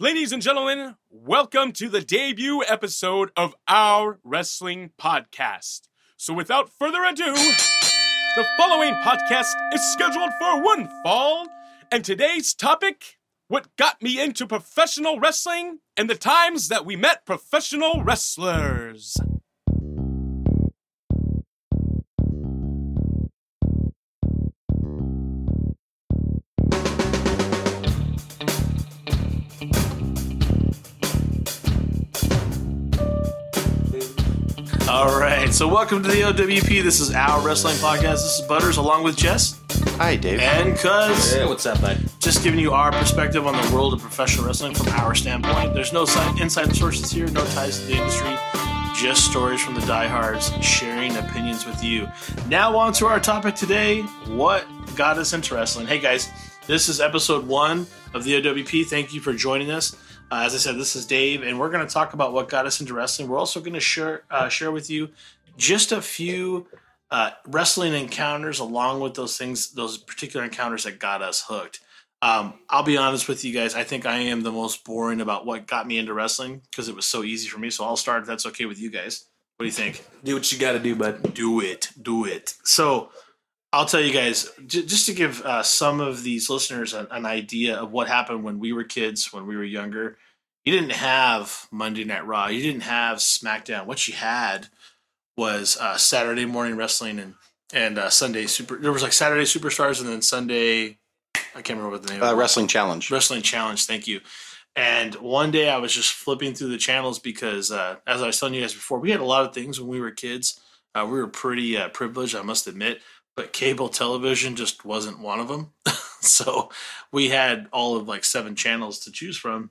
Ladies and gentlemen, welcome to the debut episode of our wrestling podcast. So, without further ado, the following podcast is scheduled for one fall, and today's topic what got me into professional wrestling and the times that we met professional wrestlers. Right, so welcome to the OWP. This is our wrestling podcast. This is Butters along with Jess Hi, Dave. and Cuz. Hey, what's up, bud? Just giving you our perspective on the world of professional wrestling from our standpoint. There's no si- inside sources here, no ties to the industry, just stories from the diehards, sharing opinions with you. Now, on to our topic today what got us into wrestling? Hey, guys, this is episode one of the OWP. Thank you for joining us. Uh, as I said, this is Dave, and we're going to talk about what got us into wrestling. We're also going to share uh, share with you just a few uh, wrestling encounters, along with those things, those particular encounters that got us hooked. Um, I'll be honest with you guys. I think I am the most boring about what got me into wrestling because it was so easy for me. So I'll start if that's okay with you guys. What do you think? Do what you got to do, bud. do it do it so i'll tell you guys j- just to give uh, some of these listeners an, an idea of what happened when we were kids when we were younger you didn't have monday night raw you didn't have smackdown what you had was uh, saturday morning wrestling and and uh, sunday super there was like saturday superstars and then sunday i can't remember what the name of Uh, was. wrestling challenge. Wrestling Challenge. Thank you. And one day I was just flipping through the channels because, uh, as I was telling you guys before, we had a lot of things when we were kids. Uh, we were pretty uh, privileged, I must admit, but cable television just wasn't one of them. so we had all of like seven channels to choose from.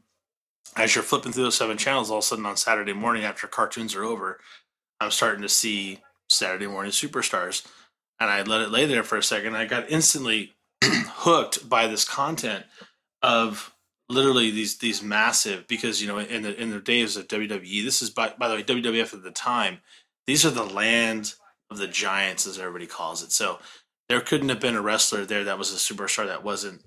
As you're flipping through those seven channels, all of a sudden on Saturday morning after cartoons are over, I'm starting to see Saturday morning superstars. And I let it lay there for a second. I got instantly hooked by this content of literally these these massive because you know in the in the days of WWE this is by by the way WWF at the time these are the land of the giants as everybody calls it so there couldn't have been a wrestler there that was a superstar that wasn't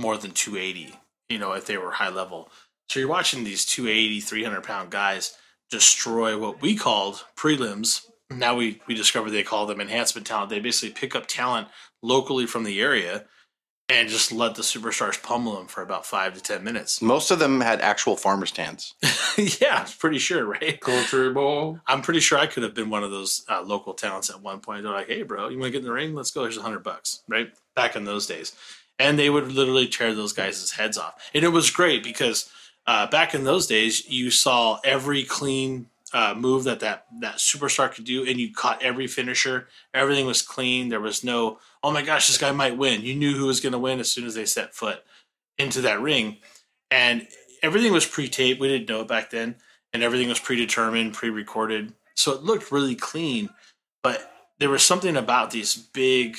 more than 280 you know if they were high level so you're watching these 280 300 pound guys destroy what we called prelims now we we discover they call them enhancement talent they basically pick up talent locally from the area and just let the superstars pummel them for about five to ten minutes. Most of them had actual farmer stands. yeah, I'm pretty sure, right? Culture ball. I'm pretty sure I could have been one of those uh, local talents at one point. They're like, "Hey, bro, you want to get in the ring? Let's go. Here's a hundred bucks." Right back in those days, and they would literally tear those guys' heads off, and it was great because uh, back in those days, you saw every clean uh, move that, that that superstar could do, and you caught every finisher. Everything was clean. There was no, oh my gosh, this guy might win. You knew who was going to win as soon as they set foot into that ring, and everything was pre-taped. We didn't know it back then, and everything was predetermined, pre-recorded, so it looked really clean. But there was something about these big,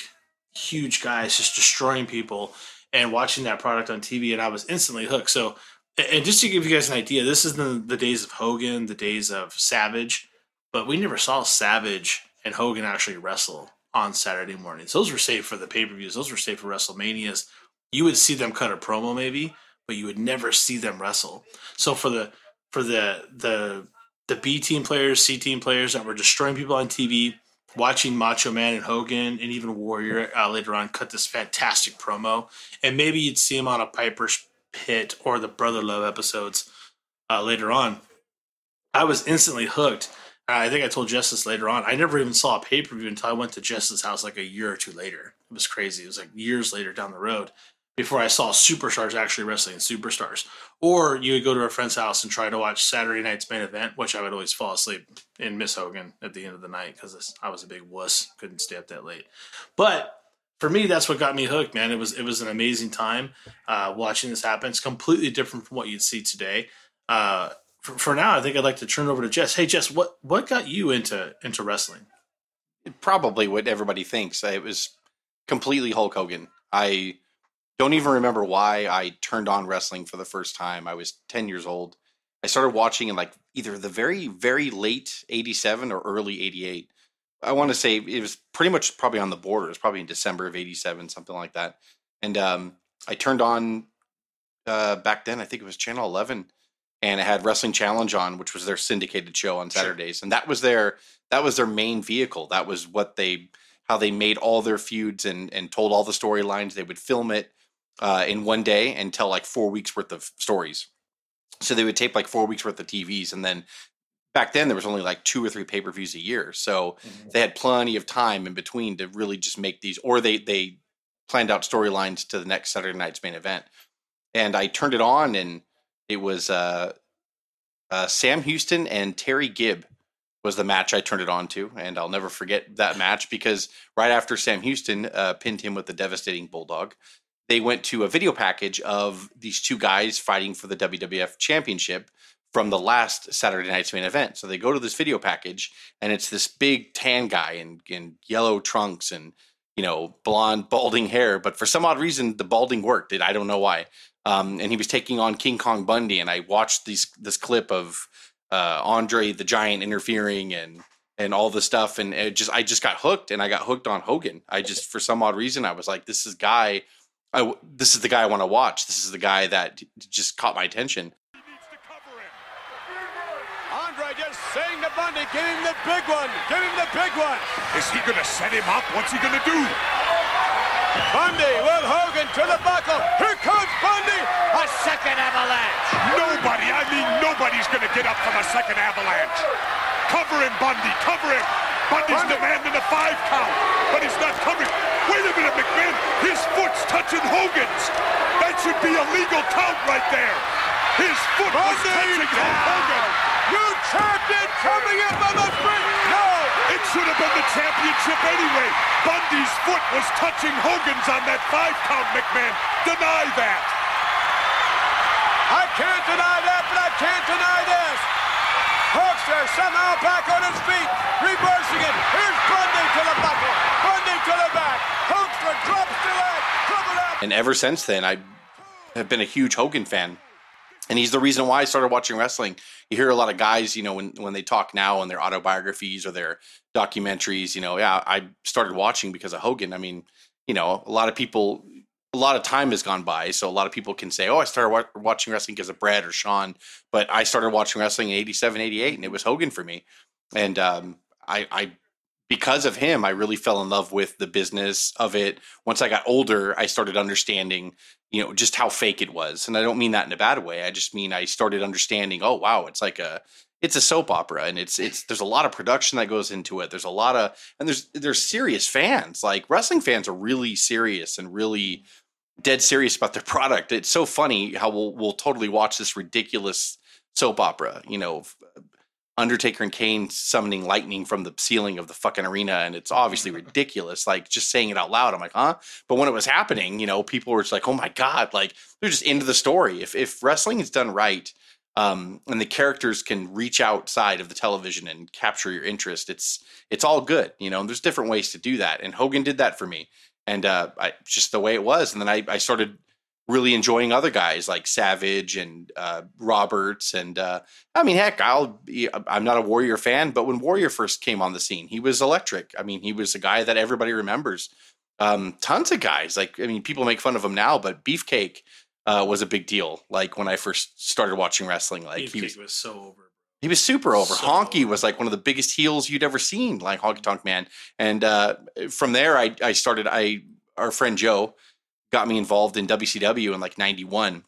huge guys just destroying people, and watching that product on TV, and I was instantly hooked. So and just to give you guys an idea, this is the, the days of Hogan, the days of Savage, but we never saw Savage and Hogan actually wrestle on Saturday mornings. Those were saved for the pay per views. Those were saved for WrestleManias. You would see them cut a promo maybe, but you would never see them wrestle. So for the for the the the B team players, C team players that were destroying people on TV, watching Macho Man and Hogan and even Warrior uh, later on cut this fantastic promo, and maybe you'd see him on a Piper's Pit or the Brother Love episodes uh, later on. I was instantly hooked. I think I told Justice later on. I never even saw a pay per view until I went to Jess's house like a year or two later. It was crazy. It was like years later down the road before I saw superstars actually wrestling superstars. Or you would go to a friend's house and try to watch Saturday night's main event, which I would always fall asleep and miss Hogan at the end of the night because I was a big wuss, couldn't stay up that late. But for me, that's what got me hooked, man. It was it was an amazing time uh, watching this happen. It's completely different from what you'd see today. Uh, for, for now, I think I'd like to turn over to Jess. Hey, Jess, what what got you into into wrestling? Probably what everybody thinks. It was completely Hulk Hogan. I don't even remember why I turned on wrestling for the first time. I was 10 years old. I started watching in like either the very, very late 87 or early 88. I want to say it was pretty much probably on the border. It was probably in December of 87, something like that. And um, I turned on uh, back then. I think it was Channel 11, and it had Wrestling Challenge on, which was their syndicated show on Sure. Saturdays, and that was their that was their main vehicle. That was what they how they made all their feuds and and told all the storylines. They would film it uh, in one day and tell like four weeks worth of stories. So they would tape like four weeks worth of TVs, and then back then there was only like two or three pay per views a year. So they had plenty of time in between to really just make these, or they they planned out storylines to the next Saturday night's main event. And I turned it on, and it was uh, uh, Sam Houston and Terry Gibb was the match I turned it on to, and I'll never forget that match because right after Sam Houston uh, pinned him with the devastating bulldog, they went to a video package of these two guys fighting for the WWF Championship from the last Saturday night's main event. So they go to this video package, and it's this big tan guy in, in yellow trunks and you know blonde balding hair. But for some odd reason, the balding worked. It, I don't know why. Um, and he was taking on King Kong Bundy, and I watched these this clip of uh, Andre the Giant interfering and and all the stuff, and it just I just got hooked, and I got hooked on Hogan. I just for some odd reason I was like, this is guy. I this is the guy I want to watch. This is the guy that just caught my attention. needs to cover him. Andre just saying to Bundy, give him the big one, give him the big one. Is he going to set him up? What's he going to do? Bundy with Hogan to the buckle. Here comes Bundy. A second avalanche. Nobody, I mean nobody's going to get up from a second avalanche. Cover him, Bundy, cover him. Bundy's Bundy. demanding a five count, but he's not covering. Wait a minute, McMahon. His foot's touching Hogan's. That should be a legal count right there. His foot was Bundy touching Hogan. down. New champion coming in from the street. No. It should have been the championship anyway. Bundy's foot was touching Hogan's on that five count, McMahon. Deny that. I can't deny that, but I can't deny this. Hulkster somehow back on his feet, reversing it. Here's Bundy to the buckle. Bundy to the back. Hulkster drops the leg. And ever since then, I have been a huge Hogan fan. And he's the reason why I started watching wrestling. You hear a lot of guys, you know, when, when they talk now in their autobiographies or their documentaries, you know, yeah, I started watching because of Hogan. I mean, you know, a lot of people, a lot of time has gone by. So a lot of people can say, oh, I started wa- watching wrestling because of Brad or Shawn. But I started watching wrestling in 87, 88, and it was Hogan for me. And um, I, I, because of him, I really fell in love with the business of it. Once I got older, I started understanding, you know, just how fake it was. And I don't mean that in a bad way. I just mean I started understanding, oh wow, it's like a it's a soap opera and it's it's there's a lot of production that goes into it. There's a lot of and there's there's serious fans. Like wrestling fans are really serious and really dead serious about their product. It's so funny how we'll we'll totally watch this ridiculous soap opera, you know, Undertaker and Kane summoning lightning from the ceiling of the fucking arena, and it's obviously ridiculous. Like just saying it out loud, I'm like, huh? But when it was happening, you know, people were just like, oh my god, like they're just into the story. If if wrestling is done right, um, and the characters can reach outside of the television and capture your interest, it's it's all good, you know. And there's different ways to do that, and Hogan did that for me, and uh, I, just the way it was. And then I I started really enjoying other guys like Savage and uh, Roberts and uh, I mean heck I'll be, I'm not a Warrior fan but when Warrior first came on the scene he was electric I mean he was a guy that everybody remembers um, tons of guys like I mean people make fun of him now but Beefcake uh, was a big deal like when I first started watching wrestling like he was was so over. he was super over. So Honky over. was like one of the biggest heels you'd ever seen, like Honky Tonk Man. And uh, from there, I I started. I our friend Joe got me involved in WCW in like '91.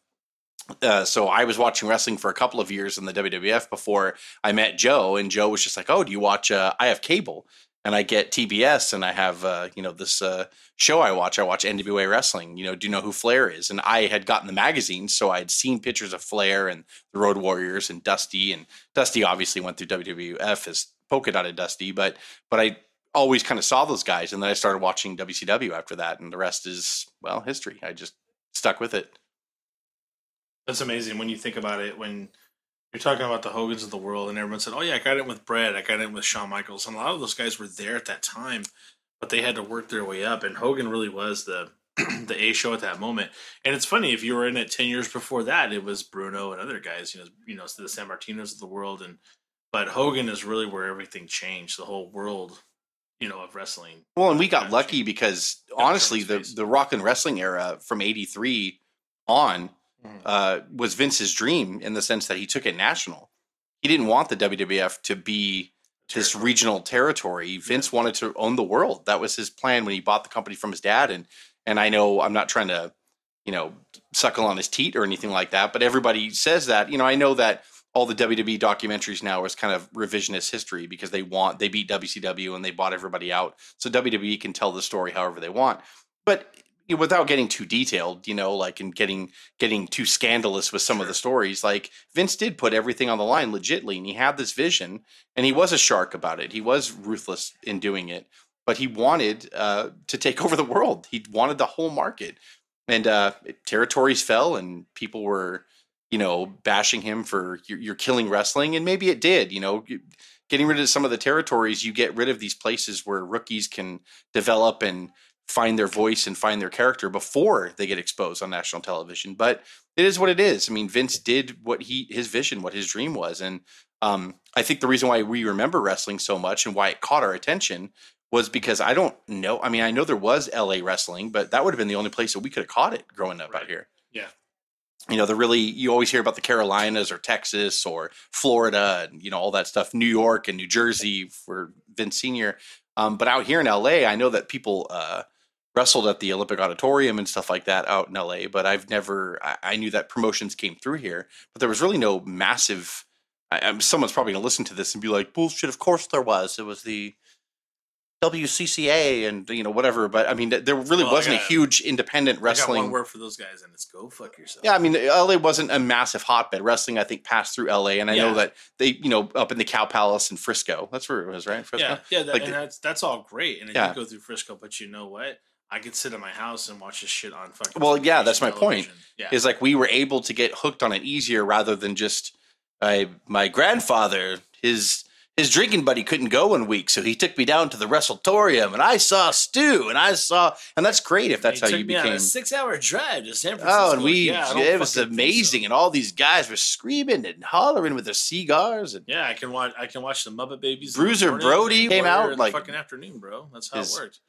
Uh, so I was watching wrestling for a couple of years in the WWF before I met Joe, and Joe was just like, "Oh, do you watch? Uh, I have cable, and I get TBS, and I have uh, you know this uh, show I watch. I watch NWA wrestling. You know, do you know who Flair is? And I had gotten the magazine, so I had seen pictures of Flair and the Road Warriors and Dusty, and Dusty obviously went through WWF as polka dotted Dusty, but but I always kind of saw those guys, and then I started watching WCW after that, and the rest is well history. I just stuck with it. That's amazing when you think about it. When you're talking about the Hogans of the world, and everyone said, "Oh yeah, I got in with Brad, I got in with Shawn Michaels," and a lot of those guys were there at that time, but they had to work their way up. And Hogan really was the the A show at that moment. And it's funny if you were in it ten years before that, it was Bruno and other guys, you know, you know, the Sammartinos of the world, and but Hogan is really where everything changed. The whole world, you know, of wrestling. Well, and we got lucky because Got honestly, the the rock and wrestling era from '83 on Mhm. uh, was Vince's dream in the sense that he took it national. He didn't want the WWF to be this Territory. regional territory. Vince wanted to own the world. That was his plan when he bought the company from his dad. And and I know I'm not trying to, you know, suckle on his teat or anything like that, but everybody says that. You know, I know that all the WWE documentaries now is kind of revisionist history because they want they beat WCW and they bought everybody out. So WWE can tell the story however they want. But without getting too detailed, you know, like and getting getting too scandalous with some of the stories, like Vince did put everything on the line legitly, and he had this vision, and he was a shark about it. He was ruthless in doing it, but he wanted uh, to take over the world. He wanted the whole market, and uh, territories fell, and people were, you know, bashing him for you're, you're killing wrestling, and maybe it did. You know, getting rid of some of the territories, you get rid of these places where rookies can develop and find their voice and find their character before they get exposed on national television. But it is what it is. I mean, Vince did what he his vision, what his dream was, and um, I think the reason why we remember wrestling so much and why it caught our attention was because I don't know. I mean, I know there was LA wrestling, but that would have been the only place that we could have caught it growing up out Right. here. Yeah. You know, the really you always hear about the Carolinas or Texas or Florida and you know all that stuff, New York and New Jersey for Vince Senior. Um, but out here in LA, I know that people uh, wrestled at the Olympic Auditorium and stuff like that out in LA. But I've never. I, I knew that promotions came through here, but there was really no massive. I, someone's probably going to listen to this and be like, "Bullshit!" Of course there was. It was the WCCA and you know whatever. But I mean, there really Well, wasn't a huge independent I got wrestling. one word for those guys, and it's go fuck yourself. Yeah, I mean, LA wasn't a massive hotbed. Wrestling, I think, passed through LA, and I know that they, you know, up in the Cow Palace in Frisco. That's where it was, right? Frisco. yeah, yeah, that, Like and that's that's all great, and it Yeah. did go through Frisco. But you know what? I could sit in my house and watch this shit on fucking. Well, yeah, that's my point. Yeah, Is like we were able to get hooked on it easier rather than just I my grandfather his his drinking buddy couldn't go one week, so he took me down to the WrestleTorium, and I saw Stu, and I saw, and that's great if that's how you became. a six-hour drive to San Francisco. Oh, and we, yeah, it was think so. amazing, and all these guys were screaming and hollering with their cigars, and Yeah, I can watch. I can watch the Muppet Babies. Bruiser morning, Brody came out, in like- the fucking afternoon, bro. That's how His- it worked.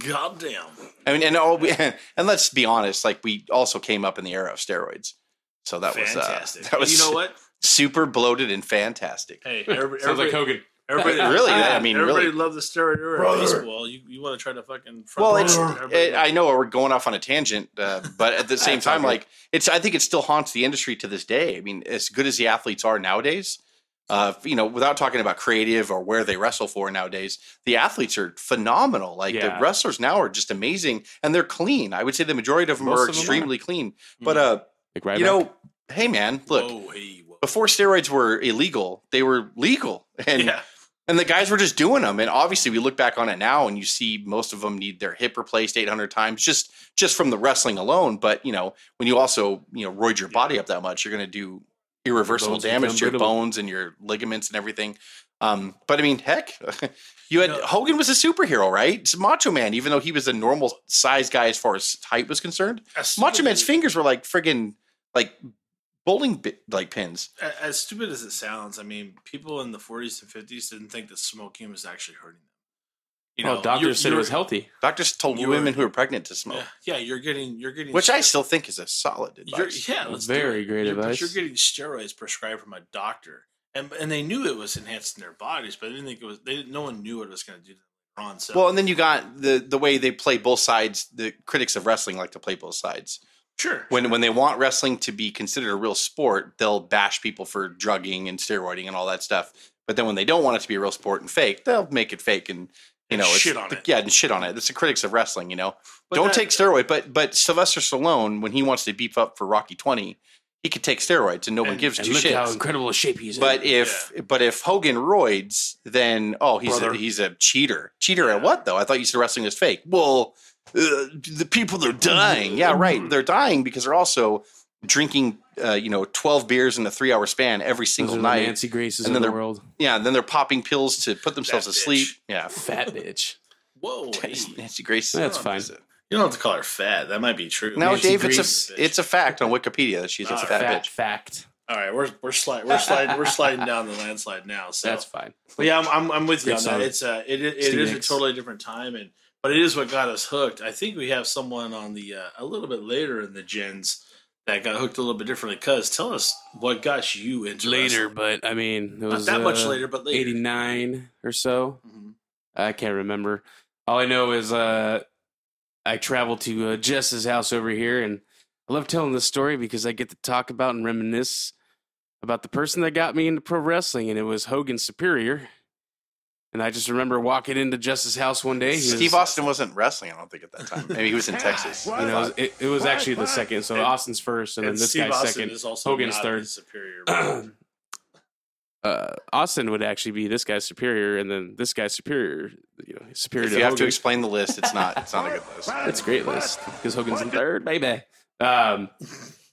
Goddamn. I mean, and all we, and let's be honest, like we also came up in the era of steroids, so that Fantastic. was uh, that was you know what? Super bloated and fantastic. Hey, everybody, Sounds like Hogan. everybody Really, I mean, everybody really. loved the steroid era of baseball. You, you want to try to fucking front Well, it's it, I know we're going off on a tangent, uh, but at the same time, like it's I think it still haunts the industry to this day. I mean, as good as the athletes are nowadays, uh, you know, without talking about creative or where they wrestle for nowadays, the athletes are phenomenal. Like Yeah. the wrestlers now are just amazing, and they're clean. I would say the majority of them Most are of them are. extremely clean. But uh, Like right you know, hey man, look. Whoa, hey, whoa. Before steroids were illegal, they were legal, and yeah, and the guys were just doing them. And obviously, we look back on it now, and you see most of them need their hip replaced 800 times just just from the wrestling alone. But you know, when you also you know roid your body up that much, you're going to do irreversible bones damage to your bones and your ligaments and everything. Um, but I mean, heck, you had. Hogan was a superhero, right? It's Macho Man, even though he was a normal size guy as far as height was concerned. Macho Man's fingers were like friggin' like bowling bit, like pins. a- As stupid as it sounds, I mean, people in the 40s and 50s didn't think that smoking was actually hurting them. You oh, you're- doctors said it you're- was healthy. Doctors told You were- women who were pregnant to smoke. Yeah, yeah, you're getting, you're getting, which I still think is a solid you're, advice. yeah, let's do Very it. great You're- but advice. You're getting steroids prescribed from a doctor, and and they knew it was enhancing their bodies, but they didn't think it was. They didn't, no one knew what it was going to do to them later on. So Well, and then you got the the way they play both sides. The critics of wrestling like to play both sides. Sure, When when they want wrestling to be considered a real sport, they'll bash people for drugging and steroiding and all that stuff. But then when they don't want it to be a real sport and fake, they'll make it fake and you And know it's- shit on it. Yeah, and shit on it. That's the critics of wrestling. You know, But don't that- take steroid. But but Sylvester Stallone, when he wants to beef up for Rocky Twenty, he could take steroids and no one gives And two look shits. how incredible a shape he's But in. if but if Hogan roids, then oh he's a, he's a cheater. Cheater Yeah. at what though? I thought you said wrestling is fake. Well, the people are dying. Yeah, right. They're dying because they're also drinking uh, you know twelve beers in a three hour span every Those single are the night. Nancy Graces and of then the they're- world. Yeah, and then they're popping pills to put themselves That to sleep. Yeah, Fat bitch. whoa, hey. Nancy Grace. That's fine. you don't have to call her fat. That might be true. No, Nancy Dave, Grace. it's a it's a fact on Wikipedia that she's a All fat Fat bitch. fact. All right, we're we're sliding we're sliding we're sliding down the landslide now. So That's fine. But yeah, I'm, I'm, I'm with you Great on that. It's uh, it, it, it Stevie is a totally different time, and but it is what got us hooked. I think we have someone on the uh, a little bit later in the gens that got hooked a little bit differently. Cuz tell us what got you into later, but I mean, it Not was that much uh, later, but later. 89 or so. Mhm. I can't remember. All I know is uh, I traveled to uh, Jess's house over here, and I love telling this story because I get to talk about and reminisce about the person that got me into pro wrestling, and it was Hogan Superior. And I just remember walking into Jess's house one day. he was- Steve Austin wasn't wrestling, I don't think, at that time. Maybe he was in Texas. You know, it, it was actually the second. So And- Austin's first, and, then this Steve guy's Austin second. is also Hogan's not third. superior. uh, Austin would actually be this guy's superior, and then this guy's superior. You know, superior If to you have to explain the list, it's not it's not a good list. It's a great list because Hogan's in third, baby. Um,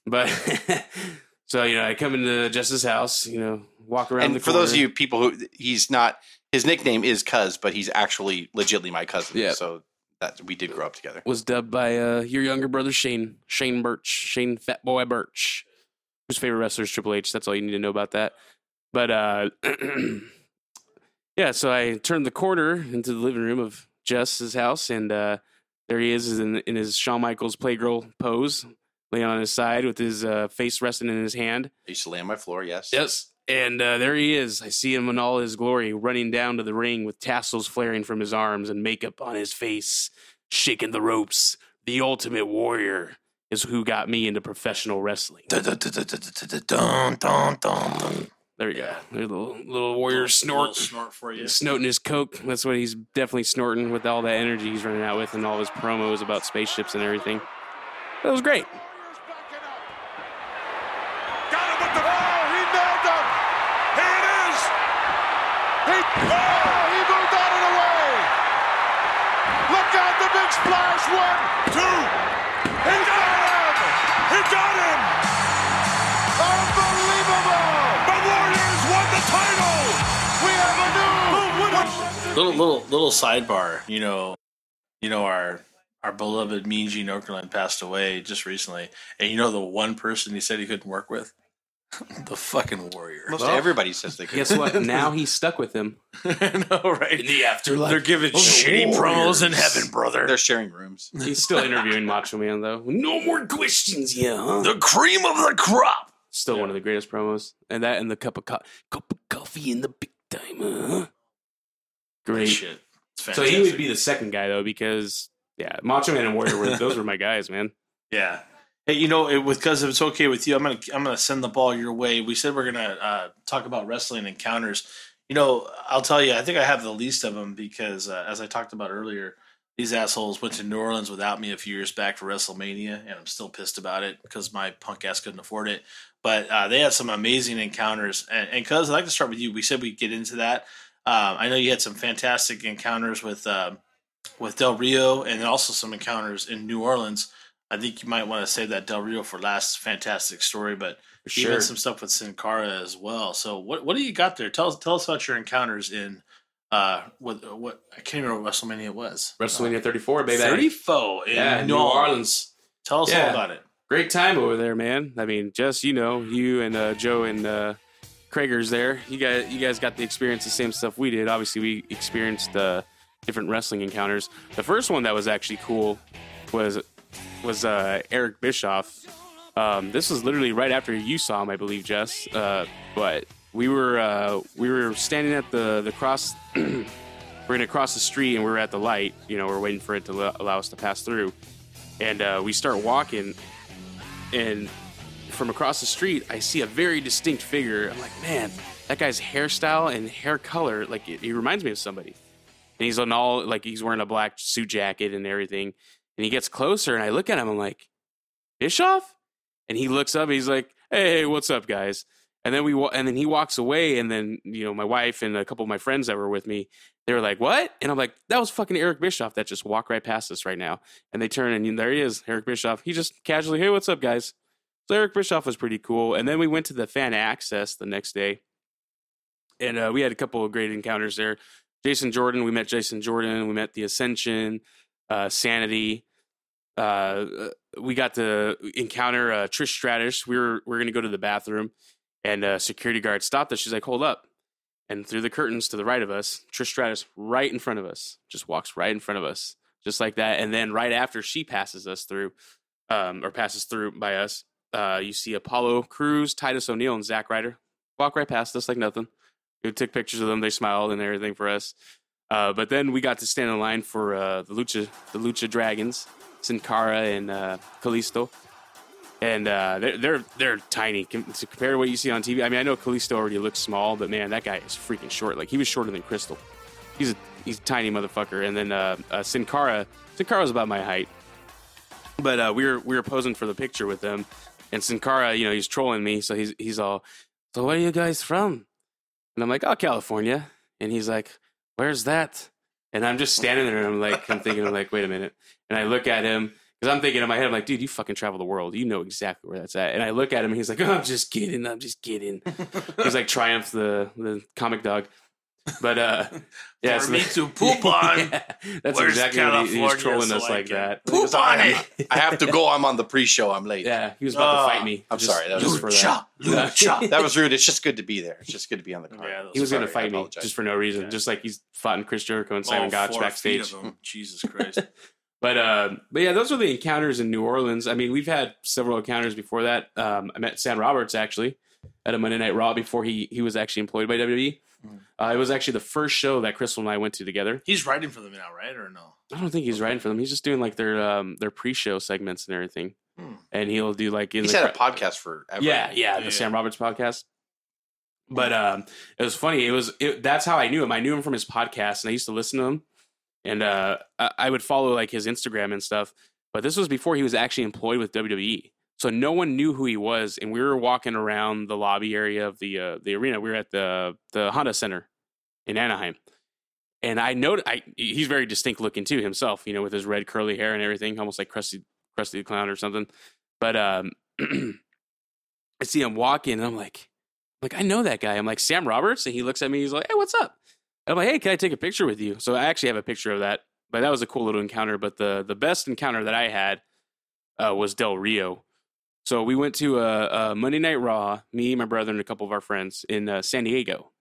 but so you know, I come into Jess's house, you know, walk around. the And for those of you people who he's not his nickname is Cuz, but he's actually legitly my cousin. Yeah. So that we did grow up together. was dubbed by uh, your younger brother Shane, Shane Birch, Shane Fat Boy Birch, whose favorite wrestler is Triple H. That's all you need to know about that. But uh, yeah, so I turned the corner into the living room of Jess's house, and uh, there he is in, in his Shawn Michaels Playgirl pose, laying on his side with his uh, face resting in his hand. I used to lay on my floor, yes. Yes. And uh, there he is. I see him in all his glory, running down to the ring with tassels flaring from his arms and makeup on his face, shaking the ropes. The Ultimate Warrior is who got me into professional wrestling. There you go. Little little warrior Little snort. snort for you. Snorting his coke. That's what he's definitely snorting with all that energy he's running out with and all his promos about spaceships and everything. That was great. Got him with the. Oh, he nailed him. Here it is. He. Oh, he moved out of the way. Look out, the big splash. One, two. He got him. He got him. Unbelievable. The Warriors won the title. We have a new winner. little little little sidebar. You know, you know our our beloved Mean Gene Okerlund passed away just recently, and you know the one person he said he couldn't work with, the fucking Warrior. Most Well, everybody says they could. Guess what? now he's stuck with him. I know, right? the afterlife. They're giving oh, shitty promos in heaven, brother. They're sharing rooms. He's still interviewing Macho Man though. No more questions, yeah. Huh? the cream of the crop. Still one of the greatest promos, and that and the cup of co- cup of coffee in the big time. Uh, huh? Great. Shit. It's So he would be the second guy though, because yeah, Macho Man and Warrior were those were my guys, man. Yeah. Hey, you know, it, because if it's okay with you, I'm gonna I'm gonna send the ball your way. We said we're gonna uh, talk about wrestling encounters. You know, I'll tell you, I think I have the least of them because, uh, as I talked about earlier, these assholes went to New Orleans without me a few years back for WrestleMania, and I'm still pissed about it because my punk ass couldn't afford it. But uh, they had some amazing encounters, and because I'd like to start with you, we said we'd get into that. Um, I know you had some fantastic encounters with um, with Del Rio, and also some encounters in New Orleans. I think you might want to save that Del Rio for last. Fantastic story, but For even some stuff with Sin Cara as well. So what what do you got there? Tell us tell us about your encounters in uh what what I can't remember what WrestleMania it was. WrestleMania 34, baby. Thirty four in Yeah, New Orleans. Tell us all about it. Great time over there, man. I mean, just you know, you and uh, Joe and uh, Krager's there. You guys, you guys got the experience the same stuff we did. Obviously, we experienced uh, different wrestling encounters. The first one that was actually cool was was uh, Eric Bischoff. Um, this was literally right after you saw him, I believe, Jess. Uh, but we were uh, we were standing at the the cross. we're gonna cross the street, and we were at the light. You know, we're waiting for it to lo- allow us to pass through, and uh, we start walking, and from across the street, I see a very distinct figure. I'm like, man, that guy's hairstyle and hair color, like he reminds me of somebody. And he's on all like he's wearing a black suit jacket and everything. And he gets closer, and I look at him. I'm like, Bischoff, and he looks up. He's like, hey, what's up, guys? And then we and then he walks away. And then you know my wife and a couple of my friends that were with me, they were like, what? And I'm like, that was fucking Eric Bischoff that just walked right past us right now. And they turn and there he is, Eric Bischoff. He just casually, hey, what's up, guys? So Eric Bischoff was pretty cool. And then we went to the fan access the next day. And uh, we had a couple of great encounters there. Jason Jordan, we met Jason Jordan. We met the Ascension, uh, Sanity. Uh, we got to encounter uh, Trish Stratus. We were we are gonna go to the bathroom, and a security guard stopped us. She's like, "Hold up!" And through the curtains to the right of us, Trish Stratus, right in front of us, just walks right in front of us, just like that. And then right after she passes us through, um, or passes through by us, uh, you see Apollo Crews, Titus O'Neil, and Zack Ryder walk right past us like nothing. We took pictures of them. They smiled and everything for us. Uh, but then we got to stand in line for uh, the Lucha, the Lucha Dragons, Sin Cara and uh, Kalisto, and uh, they're they're they're tiny Com- to compare to what you see on TV. I mean, I know Kalisto already looks small, but man, that guy is freaking short. Like he was shorter than Crystal. He's a he's a tiny motherfucker. And then uh, uh, Sin Cara, Sin Cara's about my height, but uh, we were we were posing for the picture with them, and Sin Cara, you know, he's trolling me, so he's he's all, so where are you guys from? And I'm like, oh, California, and he's like, where's that? And I'm just standing there, and I'm like, I'm thinking, I'm like, wait a minute, and I look at him. Because I'm thinking in my head, I'm like, dude, you fucking travel the world. You know exactly where that's at. And I look at him, and he's like, oh, I'm just kidding. I'm just kidding. he's like Triumph, the the comic dog. But uh, yeah, For so me to poop on. Yeah, that's Where's exactly what he, he was California trolling so us I like can that. Poop on I, it. I have to go. I'm on the pre-show. I'm late. Yeah, he was about to Oh, fight me. I'm just- sorry, that was for that. lucha. That was rude. It's just good to be there. It's just good to be on the card. Yeah, He was going to Sorry, I fight me apologize. just for no reason, Yeah. just like he's fought in Chris Jericho and All Simon Gotch four feet backstage. of them. Jesus Christ. But uh, but yeah, those are the encounters in New Orleans. I mean, we've had several encounters before that. Um, I met Sam Roberts actually at a Monday Night Raw before he he was actually employed by WWE. Hmm. Uh, it was actually the first show that Crystal and I went to together. He's writing for them now, right? Or no? I don't think he's writing for them. He's just doing like their um, their pre-show segments and everything. Hmm. And he'll do like in He's the had a podcast for Yeah, yeah, the Yeah. Sam Roberts podcast. But um, it was funny. It was it, that's how I knew him. I knew him from his podcast, and I used to listen to him. And uh, I, I would follow like his Instagram and stuff. But this was before he was actually employed with WWE, so no one knew who he was. And we were walking around the lobby area of the uh, the arena. We were at the the Honda Center in Anaheim, and I noted I he's very distinct looking too himself. You know, with his red curly hair and everything, almost like Krusty Krusty the Clown or something. But um, I see him walking, and I'm like, like I know that guy. I'm like Sam Roberts, and he looks at me. He's like, "Hey, what's up?" I'm like, "Hey, can I take a picture with you?" So I actually have a picture of that. But that was a cool little encounter. But the the best encounter that I had uh, was Del Rio. So we went to a, a Monday Night Raw, me, my brother, and a couple of our friends in uh, San Diego,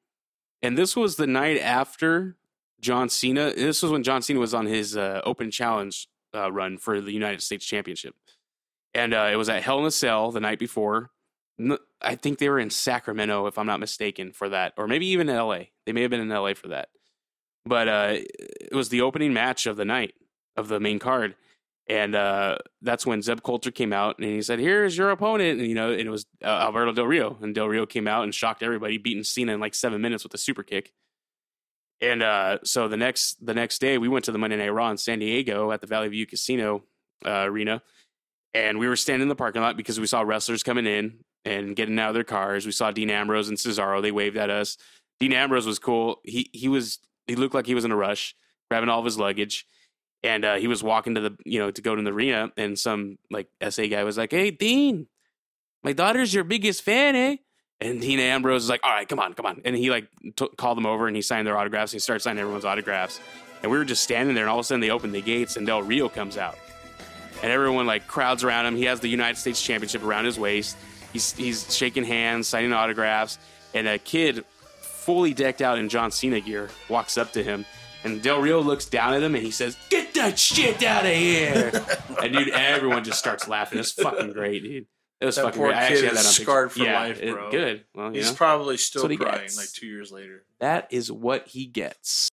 and this was the night after John Cena. This was when John Cena was on his uh, Open Challenge uh, run for the United States Championship, and uh, it was at Hell in a Cell the night before. I think they were in Sacramento, if I'm not mistaken, for that, or maybe even in LA. They may have been in LA for that. But uh, it was the opening match of the night of the main card, and uh, that's when Zeb Colter came out and he said, "Here's your opponent," and you know, it was uh, Alberto Del Rio, and Del Rio came out and shocked everybody, beating Cena in like seven minutes with a super kick. And uh, so the next the next day, we went to the Monday Night Raw in San Diego at the Valley View Casino uh, Arena, and we were standing in the parking lot because we saw wrestlers coming in and getting out of their cars. We saw Dean Ambrose and Cesaro. They waved at us. Dean Ambrose was cool. He he was he looked like he was in a rush, grabbing all of his luggage, and uh, he was walking to the you know to go to the arena. And some like SA guy was like, "Hey Dean, my daughter's your biggest fan, eh?" And Dean Ambrose is like, "All right, come on, come on," and he like t- called them over and he signed their autographs. And he started signing everyone's autographs, and we were just standing there. And all of a sudden, they opened the gates, and Del Rio comes out and everyone like crowds around him. He has the United States Championship around his waist. He's he's shaking hands, signing autographs, and a kid fully decked out in John Cena gear walks up to him. And Del Rio looks down at him and he says, "Get that shit out of here!" and dude, everyone just starts laughing. It's fucking great, dude. It was That fucking poor great. I kid actually had that on scarred for yeah, life, it- bro. good. Well, He's know, probably still crying gets. like two years later. that is what he gets.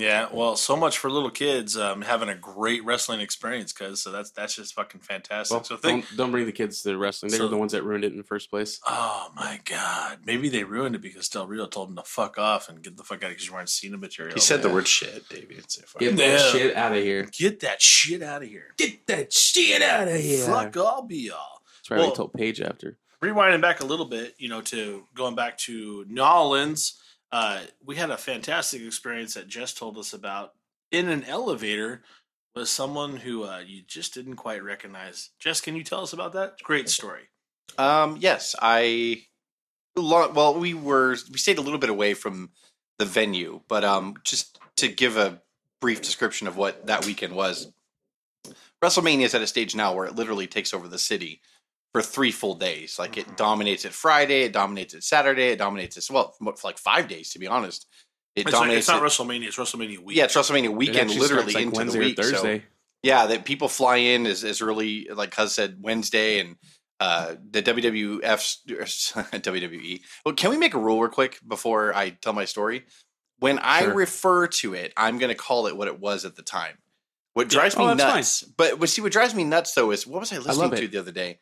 Yeah, well, so much for little kids um, having a great wrestling experience, because so that's that's just fucking fantastic. Well, so think, don't, don't bring the kids to wrestling. They So- were the ones that ruined it in the first place. oh my god, maybe they ruined it because Del Rio told them to fuck off and get the fuck out because you're wearing Cena material. He said the word shit, David. It's a fucking- Get that Yeah. shit out of here. "Get that shit out of here." Get that shit out of here. Fuck all, be all. That's right. we Well- told Paige after. rewinding back a little bit, you know, to going back to New Orleans, uh, we had a fantastic experience that Jess told us about in an elevator with someone who uh, you just didn't quite recognize. Jess, can you tell us about that? Great story. Um, yes, I. Well, we were we stayed a little bit away from the venue, but um, just to give a brief description of what that weekend was. WrestleMania is at a stage now where it literally takes over the city for three full days. Like it Mhm. dominates it Friday, it dominates it Saturday, it dominates it well for like five days to be honest. It It's, like, dominates. it's not it- WrestleMania; it's WrestleMania week. yeah, it's WrestleMania weekend, actually literally like, into Wednesday the or week. so- yeah, that people fly in as, as early like Cuz said Wednesday, and uh, the WWF WWE. Well, can we make a rule real quick before I tell my story? When I Sure. refer to it, I'm going to call it what it was at the time. What drives Oh, me that's fine. nuts, but what see what drives me nuts though is what was I listening love to it. the other day?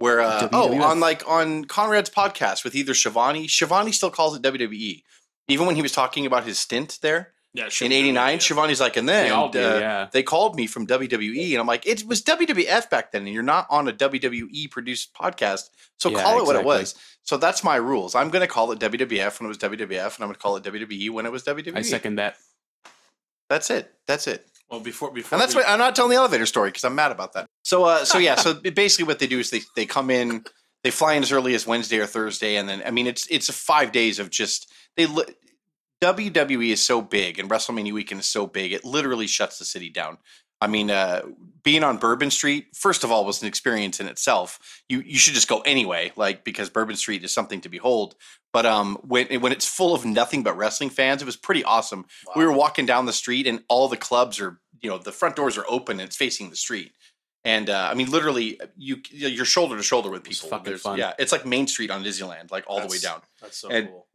Where uh, oh on like on Conrad's podcast with either Schiavone, Schiavone still calls it WWE, even when he was talking about his stint there Yeah, in '89. Schiavone's like, and then They all do, uh, yeah. they called me from WWE, and I'm like, it was WWF back then, and you're not on a WWE produced podcast, so Yeah, call it what it was. So that's my rules. I'm going to call it WWF when it was WWF, and I'm going to call it WWE when it was WWE. I second that. That's it. That's it. Well, before before And that's we- why I'm not telling the elevator story because I'm mad about that. So, uh, so yeah, so basically what they do is they they come in, they fly in as early as Wednesday or Thursday, and then I mean it's it's five days of just they. Li- WWE is so big and WrestleMania weekend is so big, it literally shuts the city down. I mean, uh, being on Bourbon Street, first of all, was an experience in itself. You you should just go anyway, like because Bourbon Street is something to behold. But um, when when it's full of nothing but wrestling fans, it was pretty awesome. We were walking down the street, and all the clubs are, you know, the front doors are open, and it's facing the street. And uh, I mean, literally, you you're shoulder to shoulder with people. Yeah, it's like Main Street on Disneyland, like all the way down. That's so And- cool.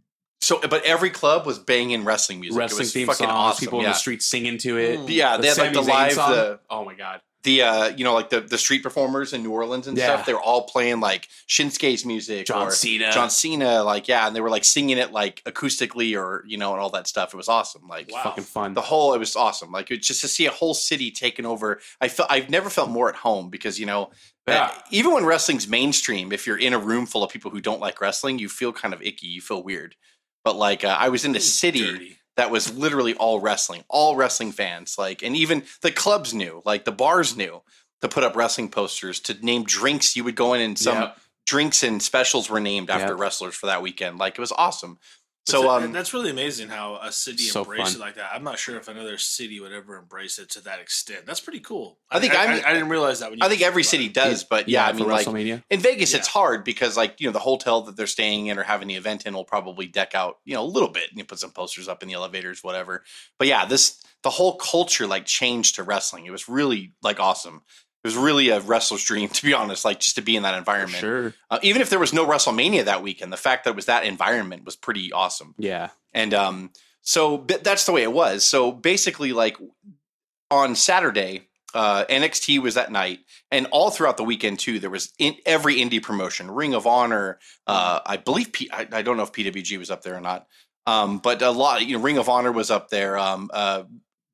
So, but every club was banging wrestling music. Wrestling it was theme fucking songs, awesome. people in the street singing to it. Mm. Yeah, they had like the live the oh my god. the uh you know like the the street performers in New Orleans and Yeah. stuff. They were all playing like Shinsuke's music John or Cena. John Cena, like yeah, and they were like singing it like acoustically or you know and all that stuff. It was awesome. Like Wow. Fucking fun. the whole it was awesome. Like it, just to see a whole city taken over. I felt I've never felt more at home because you know. Yeah. uh, even when wrestling's mainstream, if you're in a room full of people who don't like wrestling, you feel kind of icky. You feel weird. But like, uh, I was in a city Dirty. that was literally all wrestling, all wrestling fans. Like, and even the clubs knew, like the bars knew to put up wrestling posters to name drinks. You would go in and some Yep. drinks and specials were named after Yep. wrestlers for that weekend. Like, it was awesome. But So, that- um, that's really amazing how a city So embraced fun. it like that. I'm not sure if another city would ever embrace it to that extent. That's pretty cool. I think I, I'm- I, didn't realize that. When you I think every city it. does, but yeah, I mean, like in Vegas, Yeah. it's hard because like you know the hotel that they're staying in or having the event in will probably deck out you know a little bit and you put some posters up in the elevators, whatever. But yeah, this the whole culture like changed to wrestling. It was really like awesome. It was really a wrestler's dream, to be honest. Like just to be in that environment. sure. Uh, even if there was no WrestleMania that weekend, the fact that it was that environment was pretty awesome. Yeah. And um, so but that's the way it was. So basically, like on Saturday, uh, NXT was that night, and all throughout the weekend too. There was in every indie promotion, Ring of Honor. Uh, I believe P- I, I don't know if PWG was up there or not, um, but a lot. You know, Ring of Honor was up there. Um, uh,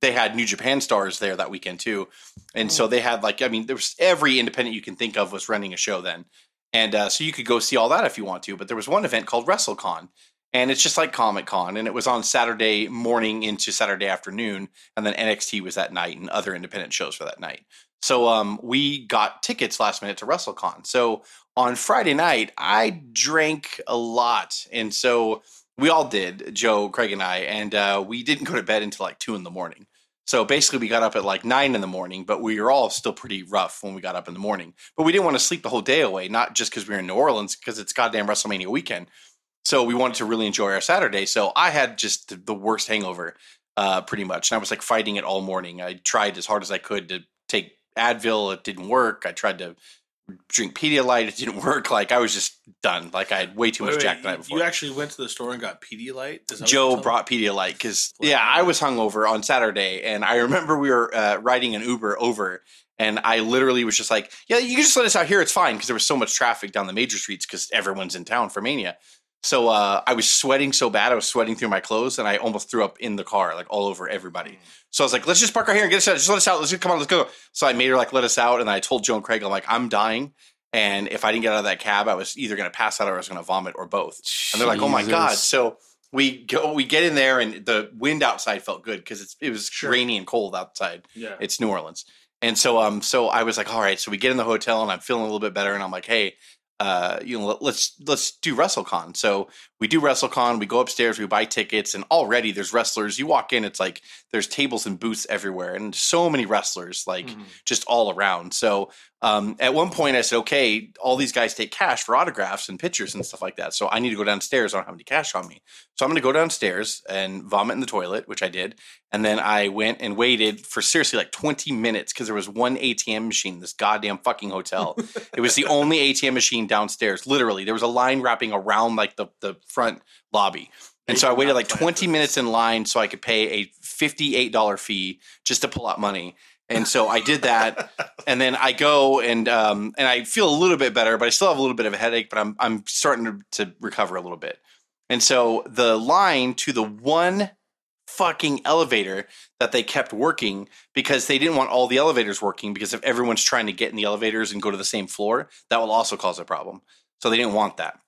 they had New Japan stars there that weekend too, and so they had like I mean, there was every independent you can think of was running a show then, and uh, so you could go see all that if you want to. But there was one event called WrestleCon, and it's just like Comic Con, and it was on Saturday morning into Saturday afternoon, and then NXT was that night, and other independent shows for that night. So um, we got tickets last minute to WrestleCon. So on Friday night, I drank a lot, and so we all did, Joe, Craig, and I, and uh, we didn't go to bed until like two in the morning. So basically, we got up at like nine in the morning, but we were all still pretty rough when we got up in the morning. But we didn't want to sleep the whole day away, not just because we were in New Orleans, because it's goddamn WrestleMania weekend. So we wanted to really enjoy our Saturday. So I had just the- worst hangover, uh, pretty much, and I was like fighting it all morning. I tried as hard as I could to take Advil, it didn't work. I tried to drink Pedialyte, it didn't work. Like I was just done. Like I had way too Wait, much wait, Jack the night you- before. You actually went to the store and got Pedialyte. Joe brought Pedialyte because yeah, I was hungover on Saturday, and I remember we were uh, riding an Uber over, and I literally was just like, "Yeah, you can just let us out here. It's fine," because there was so much traffic down the major streets because everyone's in town for Mania. So uh, I was sweating so bad, I was sweating through my clothes, and I almost threw up in the car, like all over everybody. So I was like, "Let's just park right here and get us out. Just let us out. Let's just come on. Let's go." So I made her like let us out, and I told Joe and Craig, "I'm like, I'm dying." And if I didn't get out of that cab, I was either going to pass out or I was going to vomit or both. And they're like, "Oh my god!" So we go, we get in there, and the wind outside felt good because it's it was Sure. rainy and cold outside. Yeah. It's New Orleans, and so um, so I was like, "All right." So we get in the hotel, and I'm feeling a little bit better, and I'm like, "Hey." Uh, you know, let, let's let's do WrestleCon. So we do WrestleCon. We go upstairs. We buy tickets, and already there's wrestlers. You walk in, it's like there's tables and booths everywhere, and so many wrestlers, like Mhm. just all around. So um, at one point, I said, okay, all these guys take cash for autographs and pictures and stuff like that. So I need to go downstairs. I don't have any cash on me. So I'm going to go downstairs and vomit in the toilet, which I did. And then I went and waited for seriously like 20 minutes because there was one ATM machine this goddamn fucking hotel. it was the only ATM machine downstairs. Literally, there was a line wrapping around like the, the front lobby. And so I waited like 20 minutes in line so I could pay a $58 fee just to pull out money. And so I did that, and then I go and um, and I feel a little bit better, but I still have a little bit of a headache. But I'm I'm starting to, to recover a little bit. And so the line to the one fucking elevator that they kept working because they didn't want all the elevators working because if everyone's trying to get in the elevators and go to the same floor, that will also cause a problem. So they didn't want that.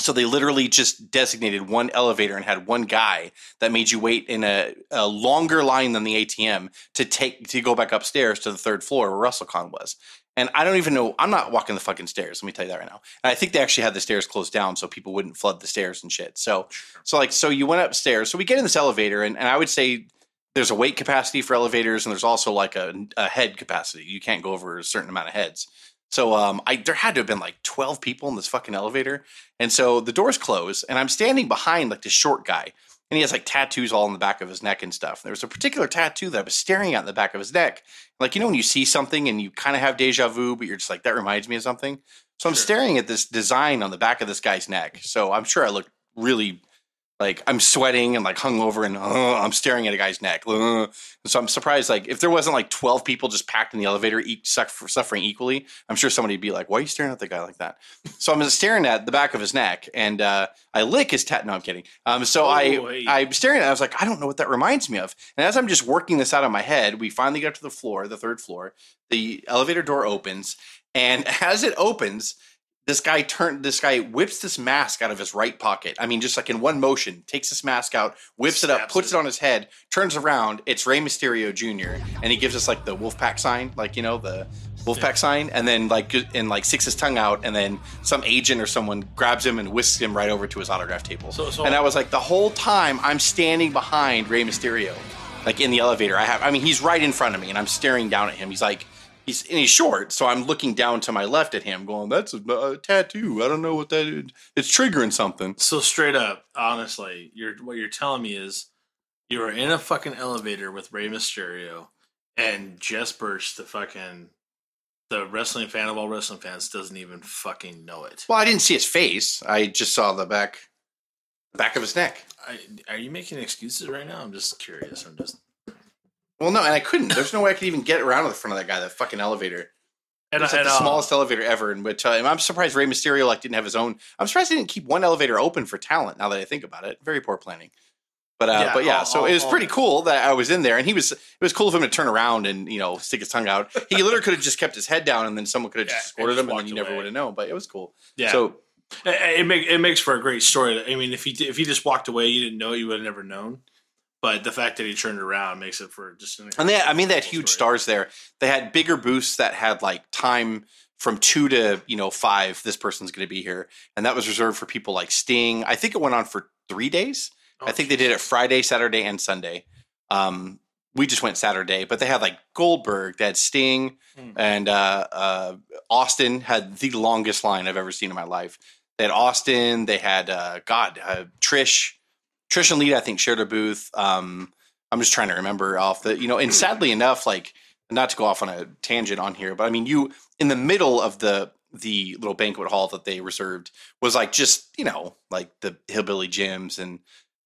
So they literally just designated one elevator and had one guy that made you wait in a, a longer line than the ATM to take to go back upstairs to the third floor where WrestleCon was. And I don't even know. I'm not walking the fucking stairs. Let me tell you that right now. And I think they actually had the stairs closed down so people wouldn't flood the stairs and shit. So, so like, so you went upstairs. So we get in this elevator, and, and I would say there's a weight capacity for elevators, and there's also like a, a head capacity. You can't go over a certain amount of heads. So um, I there had to have been like 12 people in this fucking elevator. And so the doors close, and I'm standing behind like this short guy. And he has like tattoos all in the back of his neck and stuff. And There was a particular tattoo that I was staring at in the back of his neck. Like, you know, when you see something and you kind of have deja vu, but you're just like, that reminds me of something. So I'm Sure. staring at this design on the back of this guy's neck. So I'm sure I look really like I'm sweating and like hungover and uh, I'm staring at a guy's neck. Uh. So I'm surprised, like, if there wasn't like 12 people just packed in the elevator, each suffer, suffering equally, I'm sure somebody would be like, why are you staring at the guy like that? So I'm staring at the back of his neck and uh, I lick his tat. No, I'm kidding. Um, so Oh, I, hey. I'm staring at it. I was like, I don't know what that reminds me of. And as I'm just working this out of my head, we finally get up to the floor, the third floor. The elevator door opens. And as it opens, this guy turned this guy whips this mask out of his right pocket. I mean, just like in one motion, takes this mask out, whips it up, puts it. it on his head, turns around. It's Rey Mysterio Jr. and he gives us like the Wolfpack sign, like you know the Wolfpack sign, and then like and like sticks his tongue out, and then some agent or someone grabs him and whisks him right over to his autograph table. So- so- and I was like, the whole time I'm standing behind Rey Mysterio, like in the elevator. I have, I mean, he's right in front of me, and I'm staring down at him. He's like. He's and he's short, so I'm looking down to my left at him, going, "That's a, a tattoo. I don't know what that is. It's triggering something." So straight up, honestly, you're what you're telling me is you were in a fucking elevator with Rey Mysterio and Jess Birch, the fucking the wrestling fan of all wrestling fans, doesn't even fucking know it. Well, I didn't see his face. I just saw the back, back of his neck. I, are you making excuses right now? I'm just curious. I'm just Well, no, and I couldn't. There's no way I could even get around to the front of that guy. That fucking elevator. and, It's like and, the uh, smallest elevator ever. And which uh, I'm surprised Rey Mysterio like didn't have his own. I'm surprised he didn't keep one elevator open for talent. Now that I think about it, very poor planning. But uh, Yeah, but yeah, all- so all- it was pretty that. cool that I was in there, and he was. It was cool of him to turn around and you know stick his tongue out. He literally could have just kept his head down, and then someone could have Yeah, just and escorted him, and then walked you never would have known. But it was cool. Yeah. So It, it, make, it makes for a great story. I mean, if he if he just walked away, you didn't know, you would have never known. But the fact that he turned around makes it for just an And they, I mean, they had huge story. stars there. They had bigger boosts that had like time from two to you know five. This person's going to be here, and that was reserved for people like Sting. I think it went on for three days. I think they did it Friday, Saturday, and Sunday. Um, we just went Saturday, but they had like Goldberg, they had Sting, Hmm. and uh, uh, Austin had the longest line I've ever seen in my life. They had Austin, they had uh, God, uh, Trish, Trish and Lita. I think shared a booth. Um, I'm just trying to remember off the you know, and sadly enough, like not to go off on a tangent on here, but I mean, you in the middle of the the little banquet hall that they reserved was like just you know like the Hillbilly Jims and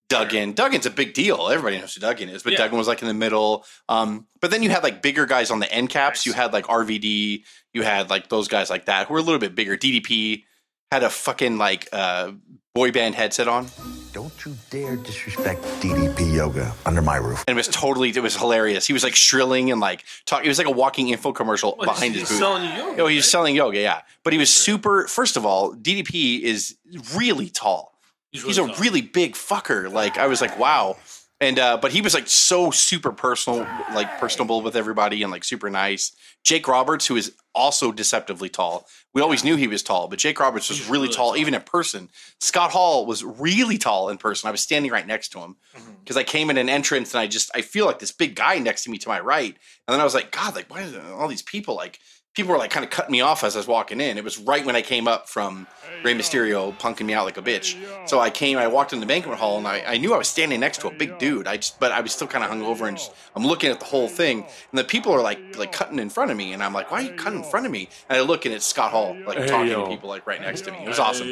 Duggan. Duggan's a big deal. Everybody knows who Duggan is, but Yeah. Duggan was like in the middle. Um, but then you had like bigger guys on the end caps. Nice. You had like RVD. You had like those guys like that who were a little bit bigger. DDP had a fucking like uh, boy band headset on, Don't you dare disrespect DDP yoga under my roof. and it was totally it was hilarious. He was like shrilling and like talking. It was like a walking info commercial Well, behind he's, his he's booth. selling yoga. Oh, he was right? selling yoga, yeah. But he was super. First of all, DDP is really tall. He's a tall. really big fucker. Like I was like, wow. And uh, but he was like so super personal, like personable with everybody, and like super nice. Jake Roberts, who is also deceptively tall. We always knew he was tall, but Jake Roberts was really, really tall, tall. even in person. Scott Hall was really tall in person. I was standing right next to him Mm-hmm. because I came in an entrance and I just I feel like this big guy next to me to my right, and then I was like, God, like why are all these people like? People were like kind of cutting me off as I was walking in. It was right when I came up from Rey Mysterio punking me out like a bitch. So I came, I walked in the banquet hall, and I, I knew I was standing next to a big dude. I just, but I was still kind of hungover, and just, I'm looking at the whole thing, and the people are like like cutting in front of me, and I'm like, why are you cutting in front of me? And I look, and it's Scott Hall like Hey, talking yo. to people like right next to me. It was awesome.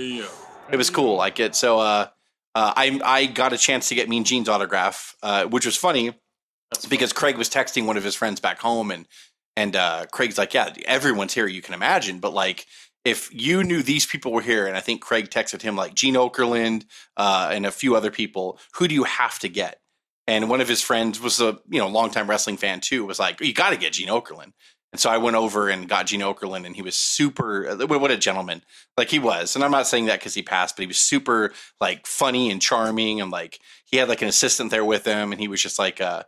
It was cool. Like it. So uh, uh, I I got a chance to get Mean Gene's autograph, uh, which was funny because Craig was texting one of his friends back home, and and uh, Craig's like, yeah, everyone's here. You can imagine, but like. If you knew these people were here, and I think Craig texted him like Gene Okerlund uh, and a few other people, who do you have to get? And one of his friends was a you know longtime wrestling fan too. Was like, you got to get Gene Okerlund. And so I went over and got Gene Okerlund, and he was super. uh, What a gentleman! Like he was, and I'm not saying that because he passed, but he was super like funny and charming, and like he had like an assistant there with him, and he was just like, uh,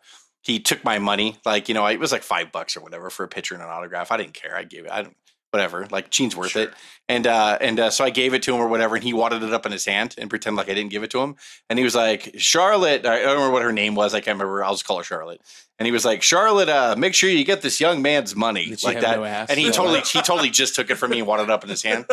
he took my money, like you know, it was like five bucks or whatever for a picture and an autograph. I didn't care. I gave it. I don't. Whatever, like Gene's worth it, and uh, and uh, so I gave it to him or whatever, and he wadded it up in his hand and pretended like I didn't give it to him, and he was like, Charlotte, I don't remember what her name was, I can't remember. I'll just call her Charlotte, and he was like, Charlotte, uh, make sure you get this young man's money, Did like that, no and he totally, he totally just took it from me and wadded it up in his hand,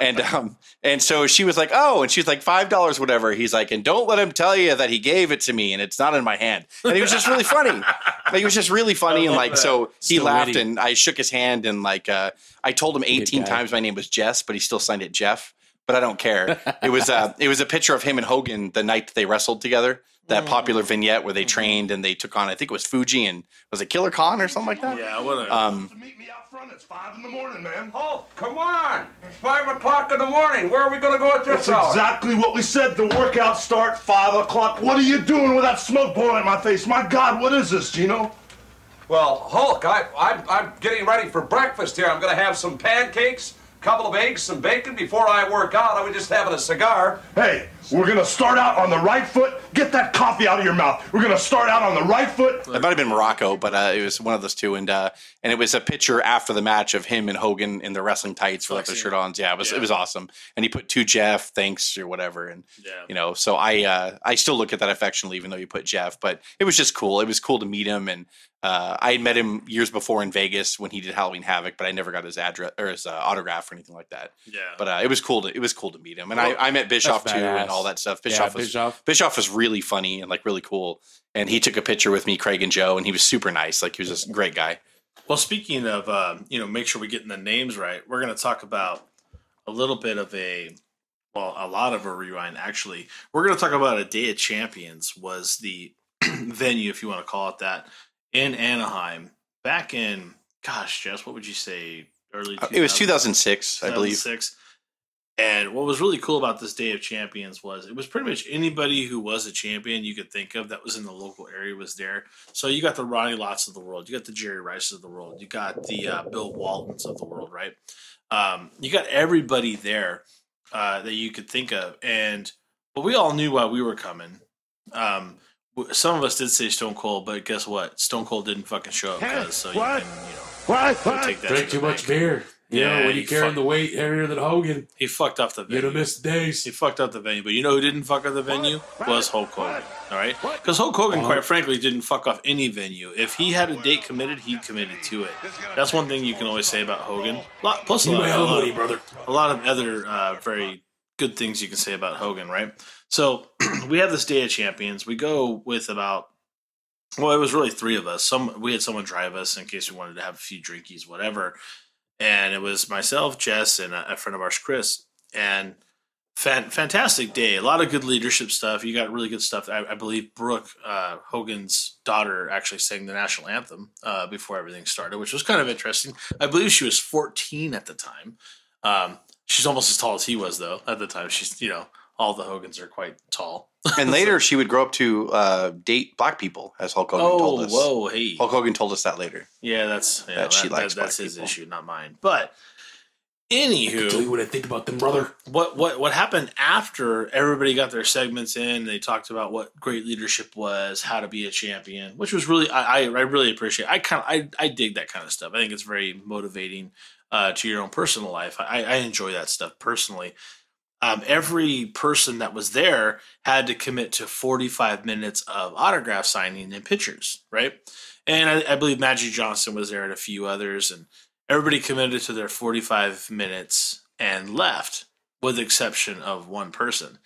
and um, and so she was like, oh, and she's like five dollars, whatever. He's like, and don't let him tell you that he gave it to me and it's not in my hand, and he was just really funny, like he was just really funny, and like so he Still laughed witty. and I shook his hand and like uh, I told him eighteen times my name was Jess, but he still signed it Jeff. But I don't care. It was uh, it was a picture of him and Hogan the night that they wrestled together. That popular vignette where they trained and they took on I think it was Fuji and was it Killer Khan or something like that. Yeah, what a Um, Meet me out front. It's five in the morning, man. Oh, come on. It's 5 o'clock in the morning. Where are we going to go at this That's hour? exactly what we said. The workout start five o'clock. What are you doing with that smoke blowing in my face? My God, what is this, Gino? Well, Hulk, I, I'm, I'm getting ready for breakfast here. I'm going to have some pancakes, a couple of eggs, some bacon before I work out. I was just having a cigar. Hey, we're gonna start out on the right foot. Get that coffee out of your mouth. We're gonna start out on the right foot. it might have been Muraco, but uh, it was one of those two, and uh, and it was a picture after the match of him and Hogan in the wrestling tights with like the shirt on. Yeah, it was Yeah. it was awesome, and he put to Jeff, thanks or whatever, and Yeah. you know, so I uh, I still look at that affectionately, even though you put Jeff, but it was just cool. It was cool to meet him, and uh, I had met him years before in Vegas when he did Halloween Havoc, but I never got his address or his uh, autograph or anything like that. Yeah. But uh, it was cool to it was cool to meet him, and I, I met Bischoff too and all that stuff. Yeah, Bischoff was Bischoff. Bischoff was really funny and like really cool, and he took a picture with me, Craig and Joe, and he was super nice. Like he was just a great guy. Well, speaking of, um, you know, make sure we're getting the names right. We're going to talk about a little bit of a, well, a lot of a rewind. Actually, we're going to talk about a Day of Champions was the venue, if you want to call it that, in Anaheim back in, gosh, Jess, what would you say? Early. Uh, It was 2006, I believe. 2006. And what was really cool about this Day of Champions was it was pretty much anybody who was a champion you could think of that was in the local area was there. So you got the Ronnie Lotts of the world, you got the Jerry Rice of the world, you got the uh, Bill Waltons of the world, right? Um, you got everybody there uh, that you could think of, and but we all knew why we were coming. Um, some of us did say Stone Cold, but guess what? Stone Cold didn't fucking show up because so you What? can you know What? take that. Drink too much bank. beer. You Yeah, know, when he you carrying fuck- the weight heavier than Hogan, He fucked off the you'd venue. have missed days. He fucked up the venue, but you know who didn't fuck up the venue was Hulk Hogan. All right, because Hulk Hogan, quite frankly, didn't fuck off any venue. If he had a date committed, he committed to it. That's one thing you can always say about Hogan. Lot- Plus, a You lot, a lot of, brother. a lot of other uh, very good things you can say about Hogan, right? So we have this Day of Champions. We go with about well, it was really three of us. Some we had someone drive us in case we wanted to have a few drinkies, whatever. And it was myself, Jess, and a, a friend of ours, Chris. And fan, fantastic day. A lot of good leadership stuff. You got really good stuff. I, I believe Brooke uh, Hogan's daughter actually sang the national anthem uh, before everything started, which was kind of interesting. I believe she was 14 at the time. Um, she's almost as tall as he was, though. At the time, she's you know all the Hogans are quite tall. And later, she would grow up to uh, date black people, as Hulk Hogan told Oh, us. whoa, hey. Hulk Hogan told us that later. Yeah, that's yeah, That she likes that- that's black his people. issue, not mine. But anywho, Tell anywho, you what I think about them, brother. what what what happened after everybody got their segments in? They talked about what great leadership was, how to be a champion, which was really I I, I really appreciate. I kind of I I dig that kind of stuff. I think it's very motivating uh, to your own personal life. I, I enjoy that stuff personally. Um, every person that was there had to commit to 45 minutes of autograph signing and pictures, right? And I, I believe Magic Johnson was there and a few others, and everybody committed to their 45 minutes and left, with the exception of one person.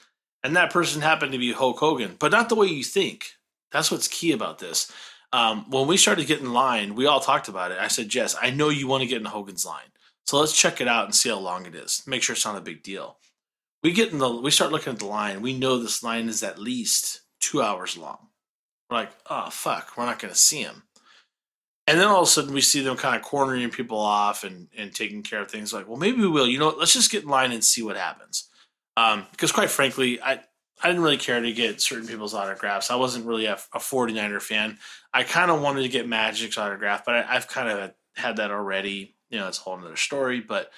And that person happened to be Hulk Hogan, but not the way you think. That's what's key about this. Um, when we started getting in line, we all talked about it. I said, Jess, I know you want to get in Hogan's line. So let's check it out and see how long it is. Make sure it's not a big deal. We get in the we start looking at the line. We know this line is at least two hours long. We're like, oh fuck, we're not gonna see him. And then all of a sudden we see them kind of cornering people off and, and taking care of things like, well, maybe we will. You know, what? let's just get in line and see what happens. Um, because quite frankly, I I didn't really care to get certain people's autographs. I wasn't really a, a 49er fan. I kind of wanted to get Magic's autograph, but I, I've kind of had that already. You know, it's a whole other story. But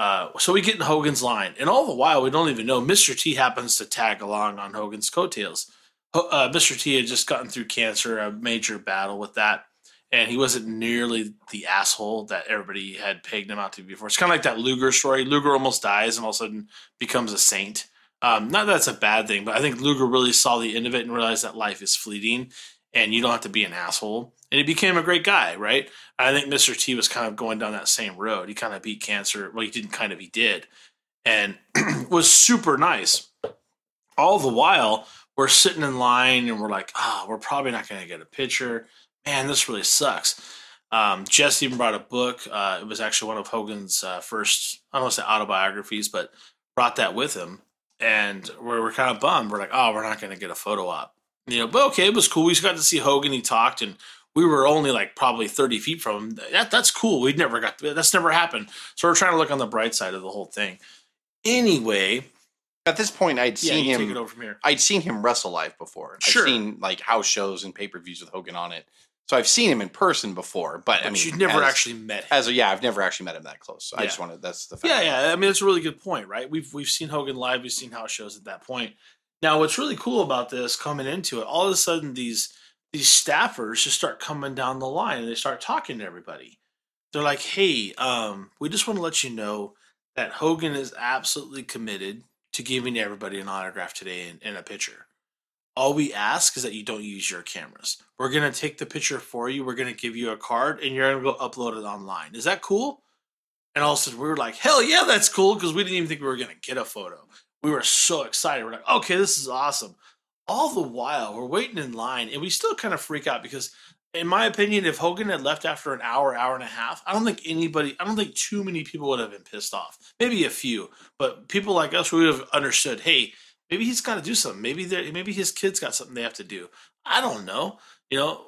uh, so we get in Hogan's line, and all the while we don't even know Mr. T happens to tag along on Hogan's coattails. Uh, Mr. T had just gotten through cancer, a major battle with that, and he wasn't nearly the asshole that everybody had pegged him out to be before. It's kind of like that Luger story. Luger almost dies and all of a sudden becomes a saint. Um, not that that's a bad thing, but I think Luger really saw the end of it and realized that life is fleeting and you don't have to be an asshole. And he became a great guy, right? I think Mr. T was kind of going down that same road. He kind of beat cancer. Well, he didn't kind of, he did. And was super nice. All the while, we're sitting in line and we're like, ah, we're probably not going to get a picture. Man, this really sucks. Um, Jess even brought a book. Uh, it was actually one of Hogan's uh, first, I don't want to say autobiographies, but brought that with him. And we're, we're kind of bummed. We're like, oh, we're not going to get a photo op. You know, but okay, it was cool. We got to see Hogan. He talked, and we were only like probably 30 feet from him. That, that's cool. We'd never got that's never happened. So we're trying to look on the bright side of the whole thing. Anyway, At this point, I'd yeah, seen you take him. it over from here. I'd seen him wrestle live before. Sure. I've seen like house shows and pay per views with Hogan on it. So I've seen him in person before. But, I But mean, you'd never as- actually met him. As a, yeah, I've never actually met him that close. So I Yeah. just wanted that's the fact. Yeah, yeah. I mean, it's a really good point, right? We've we've seen Hogan live, we've seen house shows at that point. Now, what's really cool about this coming into it, all of a sudden these these staffers just start coming down the line and they start talking to everybody. They're like, "Hey, um, we just want to let you know that Hogan is absolutely committed to giving everybody an autograph today and, and a picture. All we ask is that you don't use your cameras. We're gonna take the picture for you. We're gonna give you a card, and you're gonna go upload it online. Is that cool?" And all of a sudden, we were like, hell yeah, that's cool because we didn't even think we were going to get a photo. We were so excited. We're like, okay, this is awesome. All the while, we're waiting in line and we still kind of freak out because, in my opinion, if Hogan had left after an hour, hour and a half, I don't think anybody, I don't think too many people would have been pissed off. Maybe a few, but people like us would have understood hey, maybe he's got to do something. Maybe, they're- maybe his kids got something they have to do. I don't know. You know,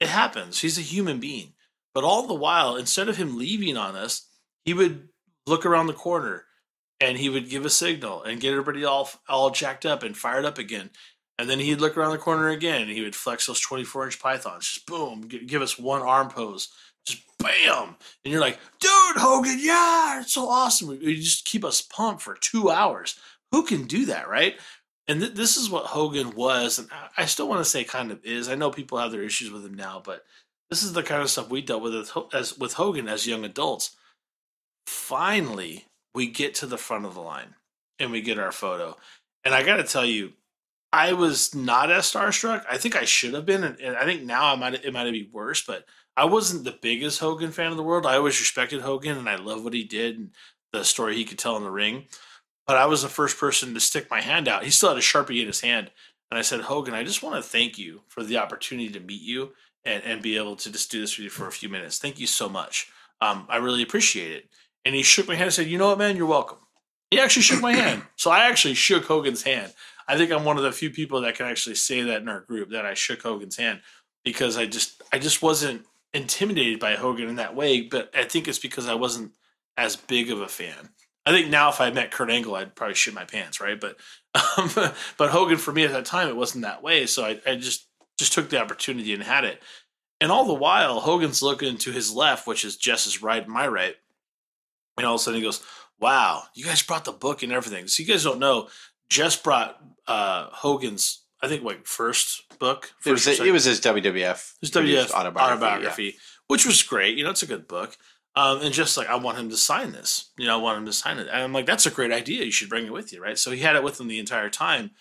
it happens. He's a human being. But all the while, instead of him leaving on us, he would look around the corner and he would give a signal and get everybody all all jacked up and fired up again. And then he'd look around the corner again and he would flex those 24 inch pythons. Just boom, gi- give us one arm pose. Just bam. And you're like, dude, Hogan, yeah, it's so awesome. You just keep us pumped for two hours. Who can do that, right? And th- this is what Hogan was. And I- still want to say kind of is. I know people have their issues with him now, but this is the kind of stuff we dealt with as with Hogan as young adults finally we get to the front of the line and we get our photo. And I got to tell you, I was not as starstruck. I think I should have been, and, and I think now I might it might have be worse. But I wasn't the biggest Hogan fan of the world. I always respected Hogan, and I love what he did and the story he could tell in the ring. But I was the first person to stick my hand out. He still had a sharpie in his hand, and I said, "Hogan, I just want to thank you for the opportunity to meet you and, and be able to just do this with you for a few minutes. Thank you so much. Um, I really appreciate it." And he shook my hand and said, "You know what, man? You're welcome." He actually shook my hand. So I actually shook Hogan's hand. I think I'm one of the few people that can actually say that in our group that I shook Hogan's hand because I just I just wasn't intimidated by Hogan in that way, but I think it's because I wasn't as big of a fan. I think now if I met Kurt Angle, I'd probably shit my pants, right? But um, but Hogan for me at that time, it wasn't that way. So I, I just just took the opportunity and had it. And all the while, Hogan's looking to his left, which is Jess's right, my right. And all of a sudden he goes, Wow, you guys brought the book and everything. So you guys don't know, Jess brought uh, Hogan's, I think, like first book. It was, first it was his WWF. his produced WF autobiography, which was great. You know, it's a good book. Um, and just like I want him to sign this, you know, I want him to sign it. And I'm like, that's a great idea. You should bring it with you, right? So he had it with him the entire time.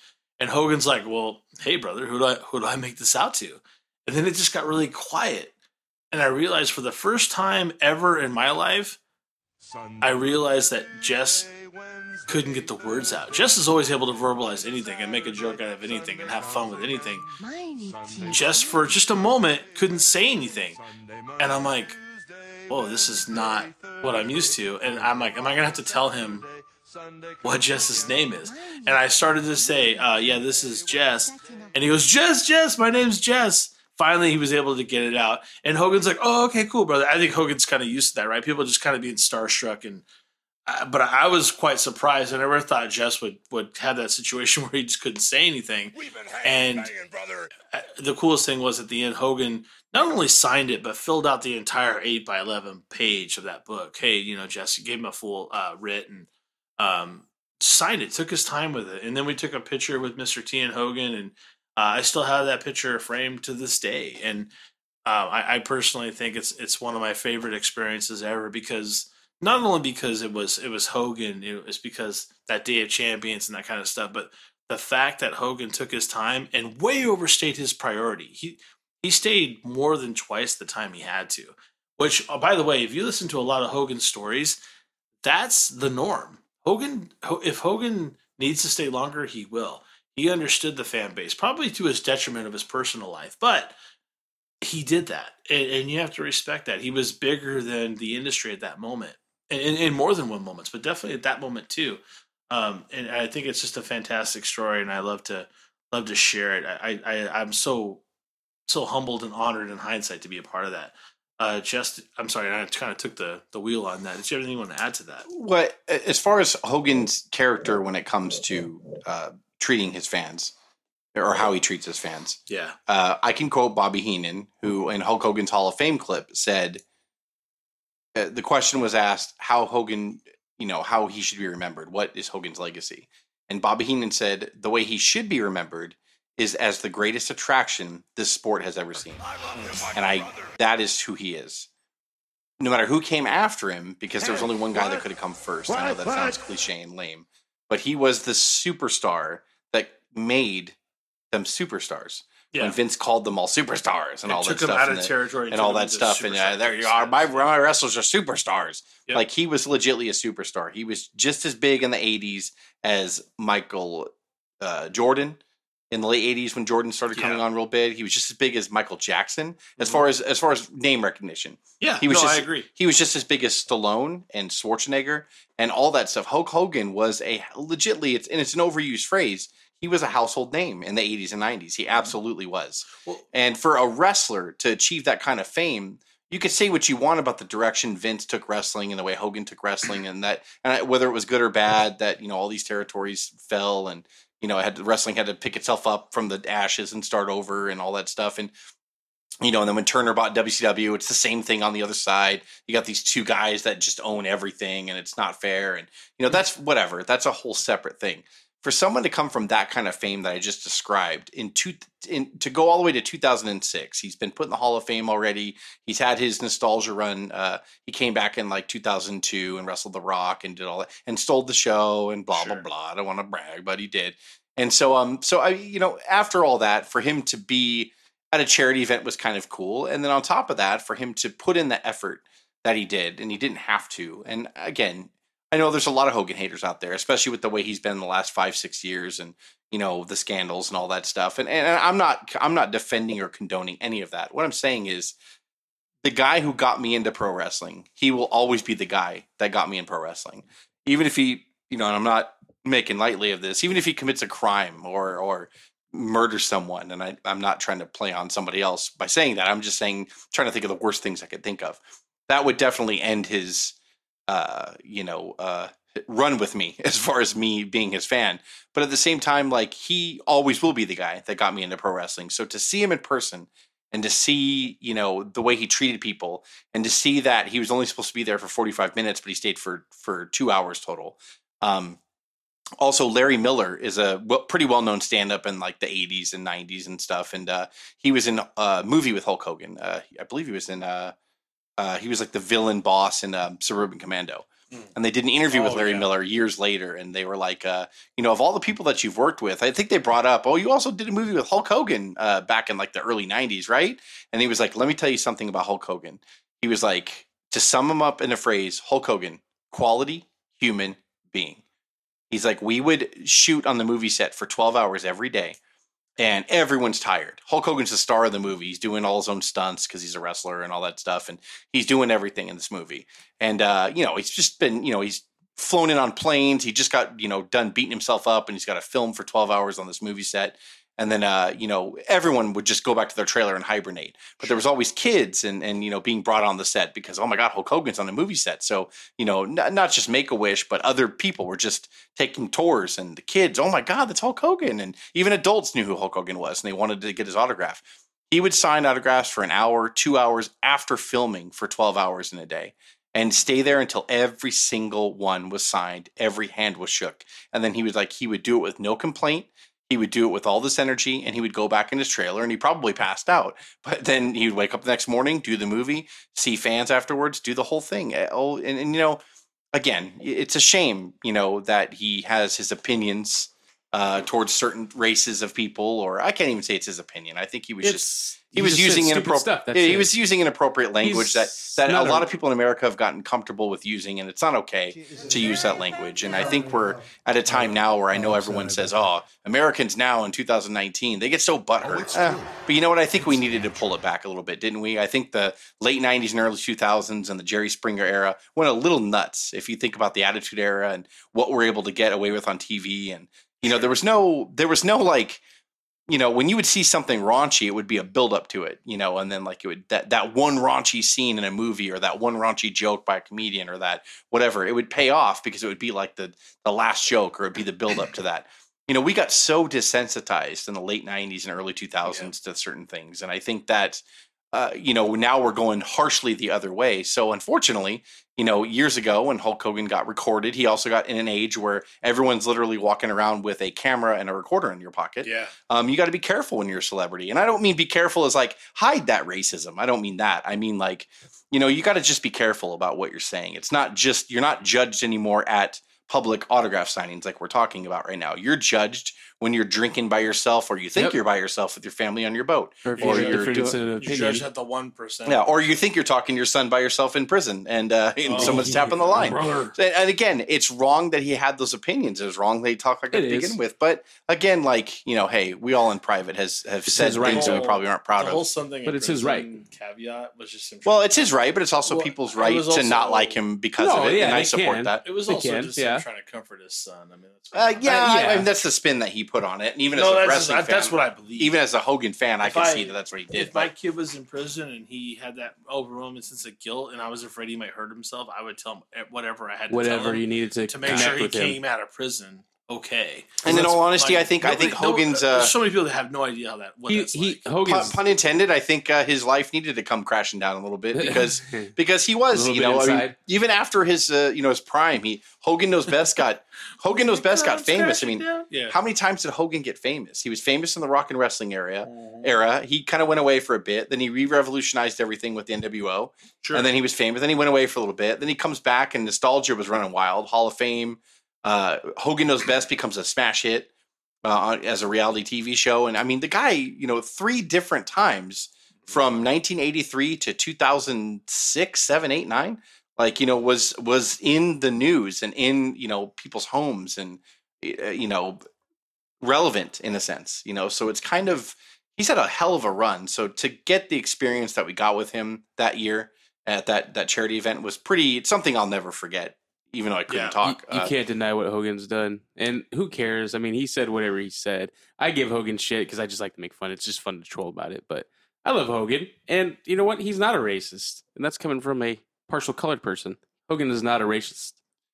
And Hogan's like, well, hey brother, who do I who do I make this out to? And then it just got really quiet. and I realized for the first time ever in my life, I realized that Jess couldn't get the words out. Jess is always able to verbalize anything and make a joke out of anything and have fun with anything. Jess, for just a moment, couldn't say anything. And I'm like, whoa, this is not what I'm used to. And I'm like, am I going to have to tell him what Jess's name is? And I started to say, uh, yeah, this is Jess. And he goes, Jess, Jess, my name's Jess. Finally, he was able to get it out. And Hogan's like, oh, okay, cool, brother. I think Hogan's kind of used to that, right? People just kind of being starstruck and but I was quite surprised. I never thought Jess would, would have that situation where he just couldn't say anything. And the coolest thing was at the end, Hogan not only signed it, but filled out the entire 8 by 11 page of that book. Hey, you know, Jess gave him a full uh, writ and um, signed it, took his time with it. And then we took a picture with Mr. T and Hogan, and uh, I still have that picture framed to this day. And uh, I, I personally think it's it's one of my favorite experiences ever because not only because it was it was Hogan, it was because that Day of Champions and that kind of stuff, but the fact that Hogan took his time and way overstayed his priority. He he stayed more than twice the time he had to. Which, oh, by the way, if you listen to a lot of Hogan stories, that's the norm. Hogan, if Hogan needs to stay longer, he will. He understood the fan base, probably to his detriment of his personal life, but he did that, and, and you have to respect that. He was bigger than the industry at that moment in, in more than one moments, but definitely at that moment too. Um, and I think it's just a fantastic story, and I love to love to share it. I, I I'm so so humbled and honored in hindsight to be a part of that. Uh, just I'm sorry, I kind of took the the wheel on that. Did you have anything you want to add to that? What as far as Hogan's character when it comes to uh, treating his fans or how he treats his fans, Yeah, uh, I can quote Bobby Heenan, who in Hulk Hogan's Hall of Fame clip said, uh, the question was asked how Hogan, you know, how he should be remembered. What is Hogan's legacy? And Bobby Heenan said the way he should be remembered is as the greatest attraction this sport has ever seen. And I that is who he is. No matter who came after him, because there was only one guy that could have come first. I know that sounds cliche and lame, but he was the superstar that made them superstars. Yeah. When Vince called them all superstars and It all that stuff. out and of the- territory and all that stuff. And uh, there you are. My, my wrestlers are superstars. Yep. Like he was legitly a superstar. He was just as big in the 80s as Michael uh, Jordan. In the late 80s when Jordan started coming Yeah. on real big, he was just as big as Michael Jackson as Mhm. far as as far as name recognition. Yeah, He was no, just- I agree. He was just as big as Stallone and Schwarzenegger and all that stuff. Hulk Hogan was a legitly it's and it's an overused phrase. He was a household name in the 80s and 90s. He mm-hmm. absolutely was. Well- and for a wrestler to achieve that kind of fame, you could say what you want about the direction Vince took wrestling and the way Hogan took wrestling, and that and whether it was good or bad that you know all these territories fell and you know had wrestling had to pick itself up from the ashes and start over and all that stuff and you know and then when Turner bought WCW, it's the same thing on the other side. You got these two guys that just own everything and it's not fair and you know that's whatever. That's a whole separate thing. For someone to come from that kind of fame that I just described in two in, to go all the way to 2006, he's been put in the Hall of Fame already. He's had his nostalgia run. Uh, he came back in like 2002 and wrestled The Rock and did all that and stole the show and blah Sure. blah blah. I don't want to brag, but he did. And so um so I you know after all that for him to be at a charity event was kind of cool. And then on top of that, for him to put in the effort that he did, and he didn't have to. And again, I know there's a lot of Hogan haters out there, especially with the way he's been in the last five, six years, and you know the scandals and all that stuff. And and I'm not I'm not defending or condoning any of that. What I'm saying is, the guy who got me into pro wrestling, he will always be the guy that got me in pro wrestling, even if he, you know, and I'm not making lightly of this, even if he commits a crime or or murder someone and I, i'm not trying to play on somebody else by saying that i'm just saying trying to think of the worst things i could think of that would definitely end his uh you know uh run with me as far as me being his fan. But at the same time like he always will be the guy that got me into pro wrestling. So to see him in person and to see you know the way he treated people and to see that he was only supposed to be there for 45 minutes but he stayed for for two hours total. Um also larry miller is a well, pretty well-known stand-up in like the 80s and 90s and stuff. And uh he was in a movie with hulk hogan. Uh i believe he was in uh uh he was like the villain boss in um, suburban commando and they did an interview with Oh, Larry yeah. Miller years later, and they were like, uh, you know, of all the people that you've worked with, I think they brought up, oh, you also did a movie with Hulk Hogan uh, back in like the early '90s, right? And he was like, let me tell you something about Hulk Hogan. He was like, to sum him up in a phrase, Hulk Hogan, quality human being. He's like, we would shoot on the movie set for 12 hours every day, and everyone's tired. Hulk Hogan's the star of the movie. He's doing all his own stunts because he's a wrestler and all that stuff, and he's doing everything in this movie. And uh, you know, he's just been, you know, he's flown in on planes. He just got, you know, done beating himself up, and he's got to film for 12 hours on this movie set. And then, uh, you know, everyone would just go back to their trailer and hibernate. But there was always kids and, and, you know, being brought on the set because, oh my God, Hulk Hogan's on a movie set. So, you know, n- not just Make a Wish, but other people were just taking tours and the kids, oh my God, that's Hulk Hogan. And even adults knew who Hulk Hogan was and they wanted to get his autograph. He would sign autographs for an hour, two hours after filming for 12 hours in a day and stay there until every single one was signed, every hand was shook. And then he was like, he would do it with no complaint. He would do it with all this energy and he would go back in his trailer and he probably passed out. But then he would wake up the next morning, do the movie, see fans afterwards, do the whole thing. Eh, Oh, and, and you know, again, it's a shame, you know, that he has his opinions uh, towards certain races of people, or I can't even say it's his opinion. I think he was just It's he was just using inappropriate yeah, he it. was using inappropriate language that He's that a lot a- of people in America have gotten comfortable with using, and it's not okay to use that language. And I think we're at a time now where I know everyone says, "Oh, Americans now in 2019 they get so butthurt." Eh, but you know what? I think we needed to pull it back a little bit, didn't we? I think the late 90s and early 2000s and the Jerry Springer era went a little nuts. If you think about the Attitude Era and what we're able to get away with on TV, and you know, there was no there was no like you know, when you would see something raunchy, it would be a build up to it, you know, and then like it would that that one raunchy scene in a movie or that one raunchy joke by a comedian or that whatever, it would pay off because it would be like the the last joke or it'd be the build up to that. You know, we got so desensitized in the late '90s and early 2000s to certain things, and I think that uh, you know now we're going harshly the other way. So unfortunately, you know, years ago when Hulk Hogan got recorded, he also got in an age where everyone's literally walking around with a camera and a recorder in your pocket Yeah. um, you got to be careful when you're a celebrity. And I don't mean be careful as like hide that racism. I don't mean that. I mean like, you know, you got to just be careful about what you're saying. It's not just, you're not judged anymore at public autograph signings like we're talking about right now. You're judged when you're drinking by yourself or you think Yep. you're by yourself with your family on your boat. Or if or you're you're doing- You judge at the one percent. Yeah, or you think you're talking to your son by yourself in prison and, uh, and Oh, someone's tapping the line. brother. And and again, it's wrong that he had those opinions. It was wrong that he talked like that It to is. begin with. But again, like you know, hey, we all in private has have It's said his right things that we probably aren't proud of. something, But it's his right Caveat was just him Well, it's his right, but it's also Well, people's right was to not like him because No, of it, yeah, and I support can. that. It was They also can, just yeah. trying to comfort his son. I mean, that's Uh, yeah, Uh, yeah. I mean that's the spin that he put on it, and even no, as a that's, wrestling I, fan, that's what I believe. even as a Hogan fan, I If can I- see that that's what he did. if my kid was in prison and he had that overwhelming sense of guilt, and I was afraid he might hurt himself, I would tell him eh, whatever I had to tell Whatever him you needed to, to make sure he with him. came out of prison okay. And in all honesty, like- I think- I think nobody- no- Hogan's, uh, there's so many people that have no idea how that what He, that's he like. pun, Hogan's pun intended. I think uh, his life needed to come crashing down a little bit because because he was, you know, I mean, even after his uh, you know his prime, he Hogan knows best got Hogan knows best got famous. I mean, yeah. how many times did Hogan get famous? He was famous in the rock and wrestling area. Mhm. Era. He kind of went away for a bit. Then he re-revolutionized everything with the NWO. Sure. And then he was famous. Then he went away for a little bit. Then he comes back, and nostalgia was running wild. Hall of Fame. Uh, Hogan Knows Best becomes a smash hit uh, as a reality TV show. And I mean, the guy, you know, three different times from 1983 to 2006, 7, 8, 9, like, you know, was was in the news and in, you know, people's homes and, uh, you know, relevant in a sense, you know. So it's kind of, he's had a hell of a run. So to get the experience that we got with him that year at that that charity event was pretty it's something I'll never forget. Even though I couldn't Yeah. talk, You, you Uh, can't deny what Hogan's done, and who cares? I mean, he said whatever he said. I give Hogan shit because I just like to make fun. It's just fun to troll about it. But I love Hogan, and you know what? He's not a racist, and that's coming from a partial colored person. Hogan is not a racist.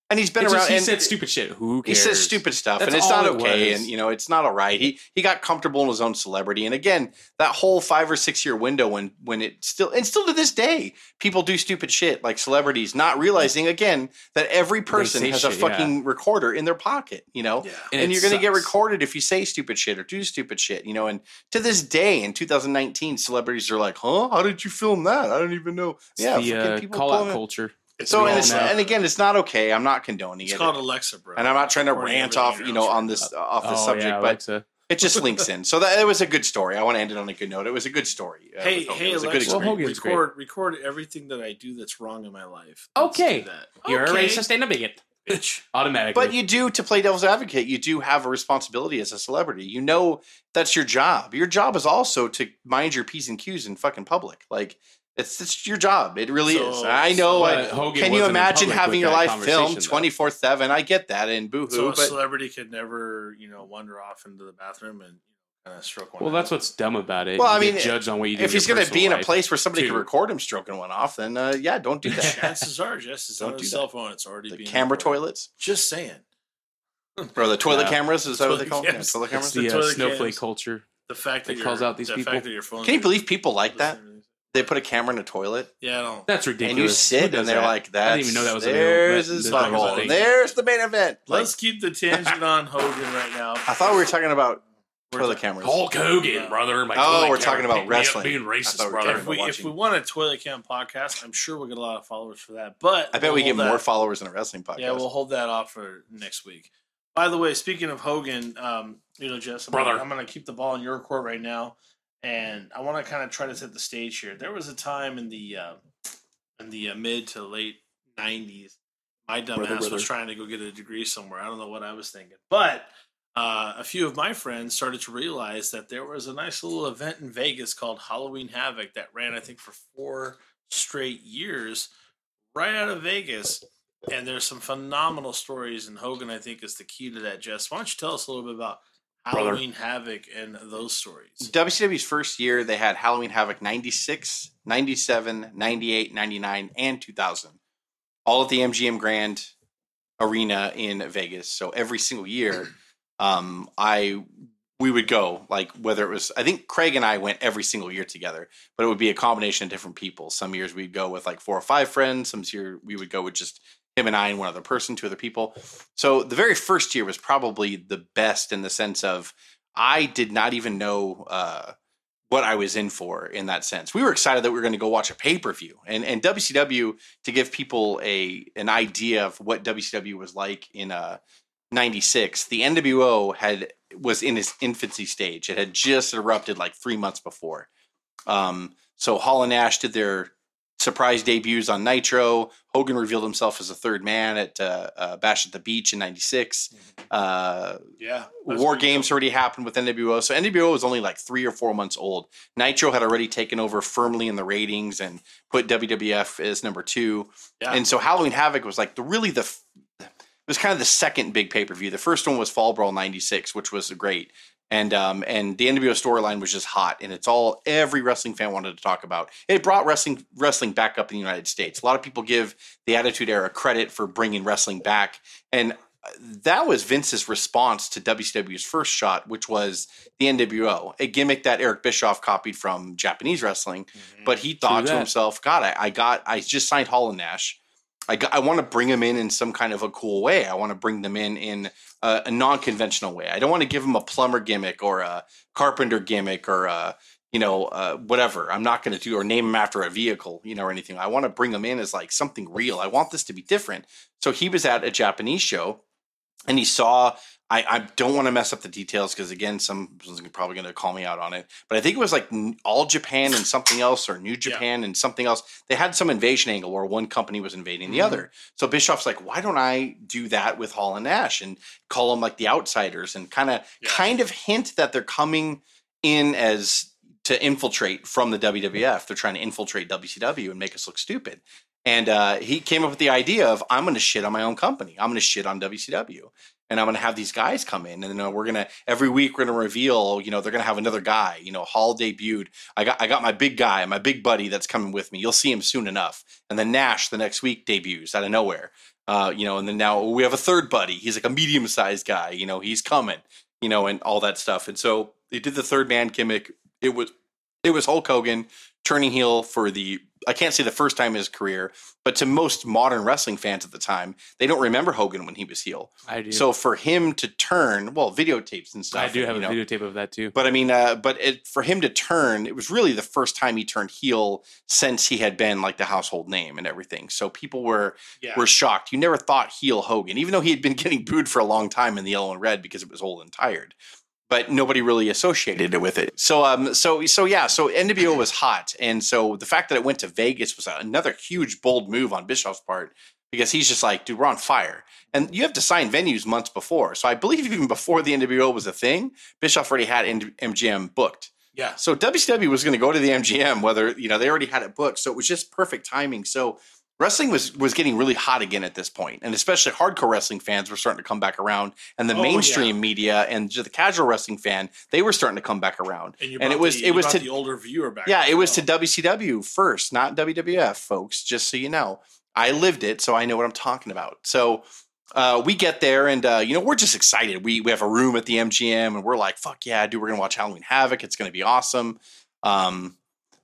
And he's been It's around. just, he and said stupid shit. Who cares? He says stupid stuff, That's and it's not okay, and you know it's not all right. He he got comfortable in his own celebrity, and again, that whole five or six year window when when it still and still to this day, people do stupid shit like celebrities, not realizing again that every person has a shit, yeah. fucking recorder in their pocket, you know, Yeah. and, And you're gonna get recorded if you say stupid shit or do stupid shit, you know. And to this day, in 2019, celebrities are like, "Huh? How did you film that? I don't even know." It's yeah, the uh, call out culture. It's So and, it's, uh, and again, it's not okay. I'm not condoning it's it. It's called Alexa, bro. and I'm not trying to Recording rant off, you know, on right this off the Oh, subject, yeah, but Alexa. it just links in. So that it was a good story. I want to end it on a good note. It was a good story. uh, Hey, hey, it a good Alexa, Well, experience. Hogan's great. record record everything that I do that's wrong in my life. Let's Okay. that. You're Okay, a racist and a bigot. bitch. Automatically. But you do to play devil's advocate. You do have a responsibility as a celebrity. You know that's your job. Your job is also to mind your p's and q's in fucking public. Like it's it's your job. It really So- is. I know. But I, Hogan can you imagine having your life filmed twenty four seven? I get that in boohoo, So a but celebrity could never, you know, wander off into the bathroom and kind of stroke one. Well, out. that's what's dumb about it. Well, You I mean, judged on what you do. if he's going to be in a place where somebody can record him stroking one off, then uh, yeah, don't do that. chances are, just it's Don't on do that. cell phone. It's already the being camera recorded. toilets Just saying. or the toilet Yeah. cameras is that what they Toilet call them? Yeah, cams. toilet It's cameras. the uh, toilet snowflake cams. culture. The fact that That calls out these the people. Fact that your phone Can you believe people like that? They put a camera in a toilet Yeah, I don't. That's ridiculous. and you sit Who does and they're that? like, "That's I didn't even know that was a there's real- that- that butthole. There's the main event." Like, Let's keep the tangent on Hogan right now. I thought we were talking about We're toilet cameras. Hulk Hogan, brother. My Oh, we're talking about picked me up wrestling. Being racist, thought we were brother. If we, if we want a toilet cam podcast, I'm sure we'll get a lot of followers for that. But I bet we'll we get hold more followers than a wrestling podcast. Yeah, we'll hold that off for next week. By the way, speaking of Hogan, um, you know, Jess, I'm Brother. I'm going to keep the ball in your court right now, and I want to kind of try to set the stage here. There was a time in the uh, in the uh, mid to late '90s, my dumb Brother, ass was trying to go get a degree somewhere. I don't know what I was thinking, but uh, a few of my friends started to realize that there was a nice little event in Vegas called Halloween Havoc that ran, I think, for four straight years, right out of Vegas. And there's some phenomenal stories, and Hogan, I think, is the key to that. Jess, why don't you tell us a little bit about. Halloween Havoc and those stories? WCW's first year, they had Halloween Havoc 96, 97, 98, 99, and 2000. All at the MGM Grand Arena in Vegas. So every single year, um, I we would go like whether it was I think Craig and I went every single year together, but it would be a combination of different people. Some years we'd go with like four or five friends. Some year we would go with just him and I and one other person, two other people. So the very first year was probably the best in the sense of I did not even know uh, what I was in for in that sense. We were excited that we were going to go watch a pay per view, and and WCW to give people a an idea of what WCW was like in uh, '96. The NWO had was in its infancy stage. It had just erupted like three months before. Um, so Hall and Nash did their surprise debuts on Nitro. Hogan revealed himself as a third man at uh, uh, Bash at the Beach in '96. Uh, Yeah, War Games already happened with NWO. So NWO was only like three or four months old. Nitro had already taken over firmly in the ratings and put WWF as number two. Yeah. And so Halloween Havoc was like the really the it was kind of the second big pay per view. The first one was Fall Brawl '96, which was great. And um and the NWO storyline was just hot, and it's all every wrestling fan wanted to talk about. It brought wrestling wrestling back up in the United States. A lot of people give the Attitude Era credit for bringing wrestling back, and that was Vince's response to WCW's first shot, which was the NWO, a gimmick that Eric Bischoff copied from Japanese wrestling. But he thought to himself, God, I, I got, I just signed Hall and Nash. I, got, I want to bring them in in some kind of a cool way. I want to bring them in in a, a non-conventional way. I don't want to give them a plumber gimmick or a carpenter gimmick or a, you know, uh, whatever. I'm not going to do or name them after a vehicle, you know, or anything. I want to bring them in as like something real. I want this to be different. So he was at a Japanese show and he saw I, I don't want to mess up the details because again, someone's probably going to call me out on it. But I think it was like all Japan and something else, or New Japan and something else. They had some invasion angle where one company was invading the other. So Bischoff's like, why don't I do that with Hall and Nash and call them like the outsiders and kind of Yeah. kind of hint that they're coming in as to infiltrate from the WWF. They're trying to infiltrate WCW and make us look stupid. And uh, he came up with the idea of I'm going to shit on my own company. I'm going to shit on WCW, and I'm going to have these guys come in, and uh, we're going to every week we're going to reveal. You know, they're going to have another guy. You know, Hall debuted. I got I got my big guy, my big buddy that's coming with me. You'll see him soon enough. And then Nash the next week debuts out of nowhere. Uh, you know, and then now we have a third buddy. He's like a medium sized guy. You know, he's coming. You know, and all that stuff. And so they did the third man gimmick. It was it was Hulk Hogan turning heel for the I can't say the first time in his career, but to most modern wrestling fans at the time, they don't remember Hogan when he was heel. I do. So for him to turn, well, videotapes and stuff. I do have you a know, videotape of that too. But I mean, uh, but it, for him to turn, it was really the first time he turned heel since he had been like the household name and everything. So people were Yeah. were shocked. You never thought heel Hogan, even though he had been getting booed for a long time in the yellow and red because it was old and tired. But nobody really associated it with it. So um so so yeah, so NWO was hot. And so the fact that it went to Vegas was another huge bold move on Bischoff's part because he's just like, dude, we're on fire. And you have to sign venues months before. So I believe even before the NWO was a thing, Bischoff already had MGM booked. Yeah. So WCW was going to go to the MGM, whether you know they already had it booked. So it was just perfect timing. So wrestling was was getting really hot again at this point, and especially hardcore wrestling fans were starting to come back around, and the Oh, mainstream media and just the casual wrestling fan they were starting to come back around. And, you and it was the, it was to the older viewer back. yeah, it was to. WCW first, not WWF, folks. Just so you know, I lived it, so I know what I'm talking about. So uh, we get there, and uh, you know, we're just excited. We we have a room at the MGM, and we're like, "Fuck yeah, dude! We're gonna watch Halloween Havoc. It's gonna be awesome." Um,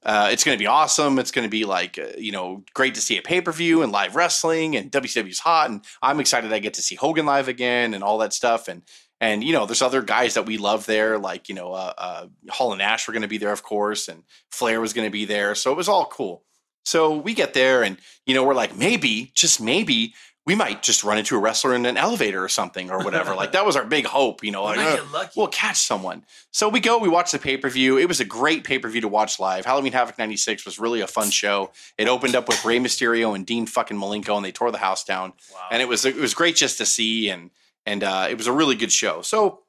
uh, it's going to be awesome. It's going to be like, uh, you know, great to see a pay per view and live wrestling, and WCW's hot, and I'm excited I get to see Hogan live again and all that stuff. And and you know, there's other guys that we love there, like you know, uh, uh, Hall and Nash were going to be there, of course, and Flair was going to be there, so it was all cool. So we get there, and you know, we're like, maybe, just maybe, we might just run into a wrestler in an elevator or something or whatever. like that was our big hope, you know. Like, uh, we'll catch someone. So we go, we watch the pay per view. It was a great pay per view to watch live. Halloween Havoc 96 was really a fun show. It opened up with Rey Mysterio and Dean fucking Malenko, and they tore the house down. Wow. And it was it was great just to see, and and uh, it was a really good show. So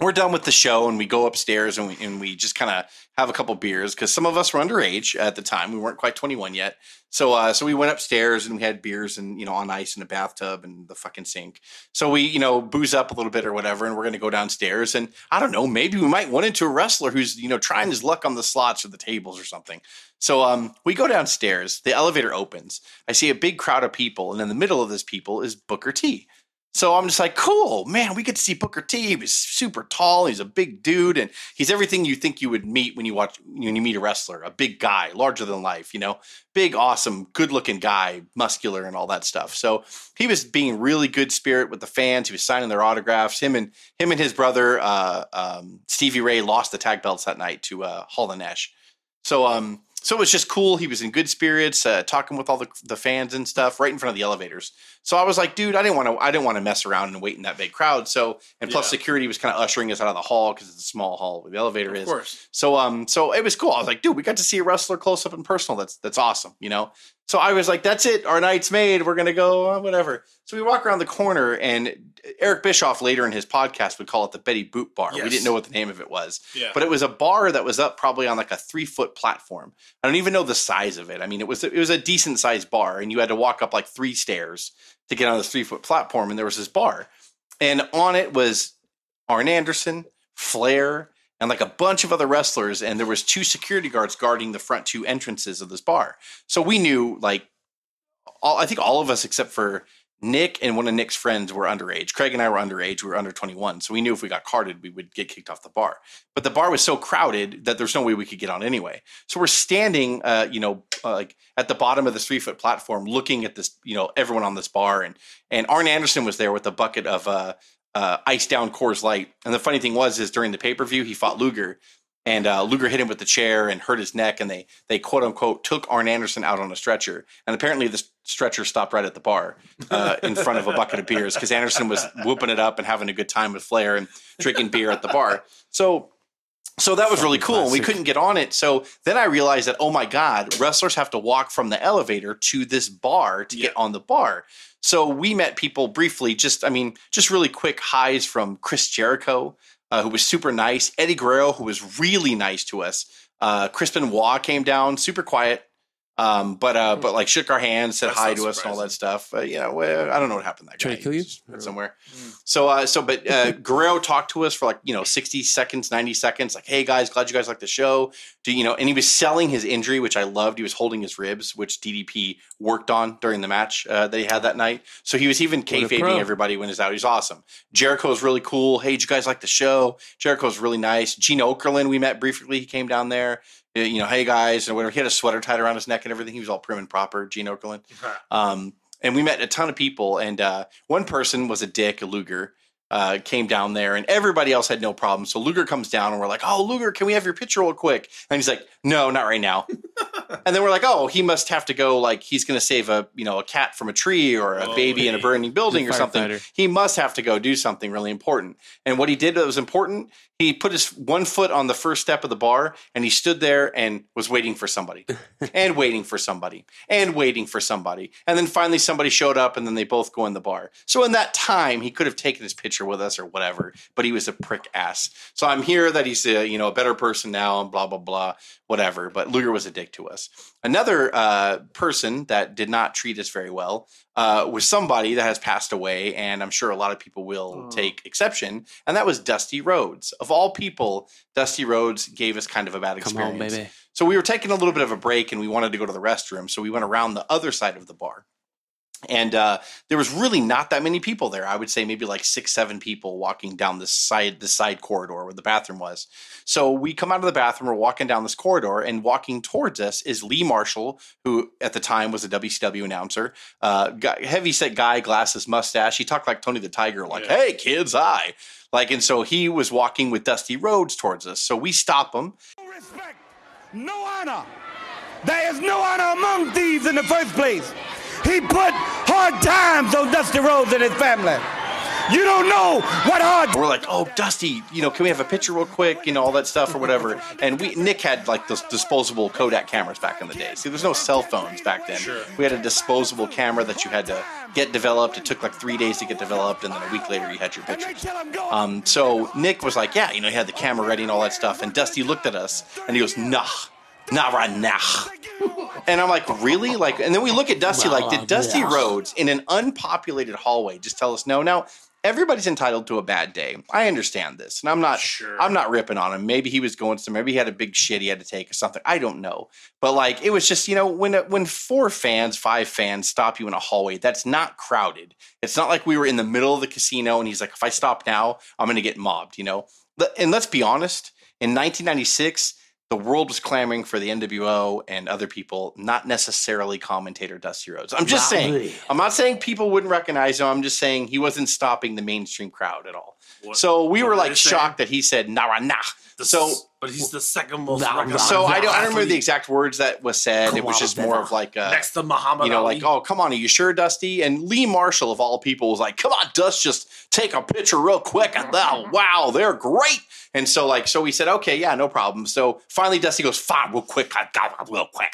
we're done with the show, and we go upstairs, and we and we just kind of have a couple beers because some of us were underage at the time. We weren't quite 21 yet. So uh, so we went upstairs and we had beers and you know on ice in a bathtub and the fucking sink. So we you know booze up a little bit or whatever, and we're gonna go downstairs and I don't know maybe we might run into a wrestler who's you know trying his luck on the slots or the tables or something. So um we go downstairs. The elevator opens. I see a big crowd of people, and in the middle of this people is Booker T. So I'm just like, cool, man. We get to see Booker T. He was super tall. He's a big dude, and he's everything you think you would meet when you watch when you meet a wrestler. A big guy, larger than life. You know, big, awesome, good-looking guy, muscular, and all that stuff. So he was being really good spirit with the fans. He was signing their autographs. Him and him and his brother uh, um, Stevie Ray lost the tag belts that night to uh, Hall and Nash. So um, so it was just cool. He was in good spirits, uh, talking with all the, the fans and stuff right in front of the elevators. So I was like, dude, I didn't want to. I didn't want to mess around and wait in that big crowd. So and plus Yeah. security was kind of ushering us out of the hall because it's a small hall where the elevator of is. course. So um, so it was cool. I was like, dude, we got to see a wrestler close up and personal. That's that's awesome, you know. So I was like, that's it. Our night's made. We're gonna go, uh, whatever. So we walk around the corner, and Eric Bischoff later in his podcast would call it the Betty Boot Bar. We didn't know what the name of it was, Yeah. but it was a bar that was up probably on like a three foot platform. I don't even know the size of it. I mean, it was it was a decent sized bar, and you had to walk up like three stairs to get on this three foot platform. And there was this bar, and on it was Arn Anderson, Flair, and like a bunch of other wrestlers. And there was two security guards guarding the front two entrances of this bar. So we knew like all I think all of us except for Nick and one of Nick's friends were underage. Craig and I were underage. We were under 21. So we knew if we got carded, we would get kicked off the bar. But the bar was so crowded that there's no way we could get on anyway. So we're standing, uh, you know, uh, like at the bottom of this three foot platform, looking at this, you know, everyone on this bar. And and Arn Anderson was there with a bucket of uh, uh, ice down Coors Light. And the funny thing was, is during the pay per view, he fought Luger. And uh, Luger hit him with the chair and hurt his neck, and they they quote unquote took Arn Anderson out on a stretcher. And apparently, the stretcher stopped right at the bar uh, in front of a bucket of beers because Anderson was whooping it up and having a good time with Flair and drinking beer at the bar. So so that was really cool. And we couldn't get on it. So then I realized that, oh my God, wrestlers have to walk from the elevator to this bar to get on the bar. So we met people briefly, just, I mean, just really quick highs from Chris Jericho, uh, who was super nice, Eddie Guerrero, who was really nice to us. Uh, Chris Benoit came down, super quiet. Um, but uh, but like shook our hands, said That's hi not to us and all that stuff. Uh, you know, well, I don't know what happened to that Tried guy. to kill you? He just went somewhere. So uh, so but uh, Guerrero talked to us for like you know sixty seconds, ninety seconds. Like, hey guys, glad you guys like the show. Do you know? And he was selling his injury, which I loved. He was holding his ribs, which DDP worked on during the match uh, that he had that night. So he was even a kayfabing everybody when he's out. He's awesome. Jericho Jericho's really cool. Hey, did you guys like the show? Jericho Jericho's really nice. Gene Okerlund, we met briefly. He came down there. Uh, you know, hey guys, and whatever. He had a sweater tied around his neck and everything. He was all prim and proper, Gene Okerlund. Um, and we met a ton of people, and uh, one person was a dick, a Luger. Uh, came down there, and everybody else had no problem. So Luger comes down, and we're like, "Oh, Luger, can we have your picture real quick?" And he's like, "No, not right now." and then we're like, "Oh, he must have to go. Like he's going to save a you know a cat from a tree or a Oh, baby in a burning building or something. He must have to go do something really important." And what he did that was important, he put his one foot on the first step of the bar, and he stood there and was waiting for somebody, and waiting for somebody, and waiting for somebody, and then finally somebody showed up, and then they both go in the bar. So in that time, he could have taken his picture with us or whatever, but he was a prick ass. So I'm here that he's a you know a better person now, and blah blah blah, whatever. But Luger was a dick to us. Another uh, person that did not treat us very well uh, was somebody that has passed away, and I'm sure a lot of people will Oh. take exception, and that was Dusty Rhodes. Of all people, Dusty Rhodes gave us kind of a bad Come experience. on, baby. So we were taking a little bit of a break, and we wanted to go to the restroom, so we went around the other side of the bar. And uh, there was really not that many people there. I would say maybe like six, seven people walking down this side, this side corridor where the bathroom was. So we come out of the bathroom, we're walking down this corridor, and walking towards us is Lee Marshall, who at the time was a WCW announcer, uh, guy, heavy set guy, glasses, mustache. He talked like Tony the Tiger, like, Yeah. "Hey kids, I Like, and so he was walking with Dusty Rhodes towards us. So we stop him, No respect, no honor. There is no honor among thieves in the first place. He put hard times on Dusty Rhodes and his family. You don't know what hard. we're like, "Oh, Dusty, you know, can we have a picture real quick? You know, all that stuff or whatever." And we Nick had like those disposable Kodak cameras back in the day. See, there's no cell phones back then. Sure. We had a disposable camera that you had to get developed. It took like three days to get developed, and then a week later you had your And they pictures. tell him go. Um, so Nick was like, "Yeah, you know, he had the camera ready and all that stuff." And Dusty looked at us and he goes, "Nah, not right now." And I'm like, really? Like, and then we look at Dusty. Like, did Dusty Rhodes in an unpopulated hallway just tell us no? Now everybody's entitled to a bad day. I understand this, and I'm not. Sure. I'm not ripping on him. Maybe he was going some. Maybe he had a big shit he had to take or something. I don't know. But like, it was just you know when when four fans, five fans stop you in a hallway that's not crowded. It's not like we were in the middle of the casino and he's like, if I stop now, I'm going to get mobbed. You know. And let's be honest. In 1996 the world was clamoring for the NWO and other people, not necessarily commentator Dusty Rhodes. I'm just saying. I'm not saying people wouldn't recognize him. I'm just saying he wasn't stopping the mainstream crowd at all. What- so we were were like they saying? shocked that he said nah nah. The So s- but he's the second most Nah, recognized so I don't, I don't remember the exact words that was said. It was just more of like a, next to Muhammad you know, Ali. like, oh, come on, are you sure, Dusty? And Lee Marshall, of all people, was like, come on, Dust, just take a picture real quick. And oh, wow, they're great. And so, like, so we said, okay, yeah, no problem. So finally, Dusty goes, fine, real quick, I got it real quick.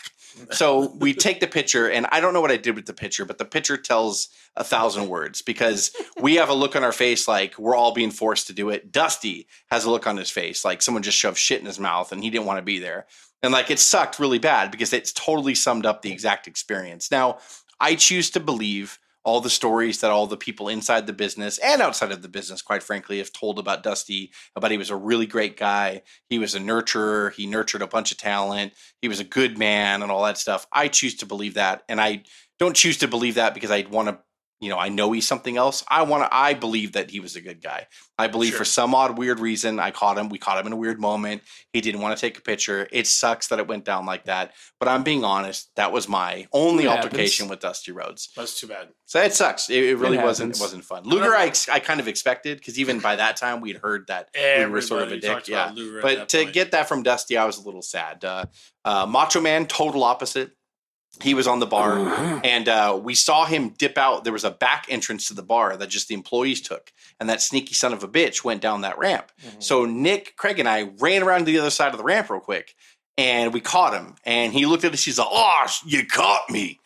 So we take the picture, and I don't know what I did with the picture, but the picture tells a thousand words because we have a look on our face like we're all being forced to do it. Dusty has a look on his face like someone just shoved shit in his mouth and he didn't want to be there. And like it sucked really bad because it's totally summed up the exact experience. Now, I choose to believe all the stories that all the people inside the business and outside of the business, quite frankly, have told about Dusty. About he was a really great guy. He was a nurturer. He nurtured a bunch of talent. He was a good man and all that stuff. I choose to believe that, and I don't choose to believe that because I want to. You know, I know he's something else. I want to. I believe that he was a good guy. I believe Sure. for some odd weird reason, I caught him. We caught him in a weird moment. He didn't want to take a picture. It sucks that it went down like that. But I'm being honest. That was my only It altercation happens. with Dusty Rhodes. That's too bad. So it sucks. It, it really It wasn't. It wasn't fun. Luger, I, ex- I kind of expected because even by that time we'd heard that we were sort of a Everybody dick. Yeah, about Luger at but to point. get that from Dusty, I was a little sad. Uh, uh, Macho Man, total opposite. He was on the bar, and uh, we saw him dip out. There was a back entrance to the bar that just the employees took, and that sneaky son of a bitch went down that ramp. So Nick, Craig, and I ran around to the other side of the ramp real quick, and we caught him. And he looked at us. He's like, "Oh, you caught me."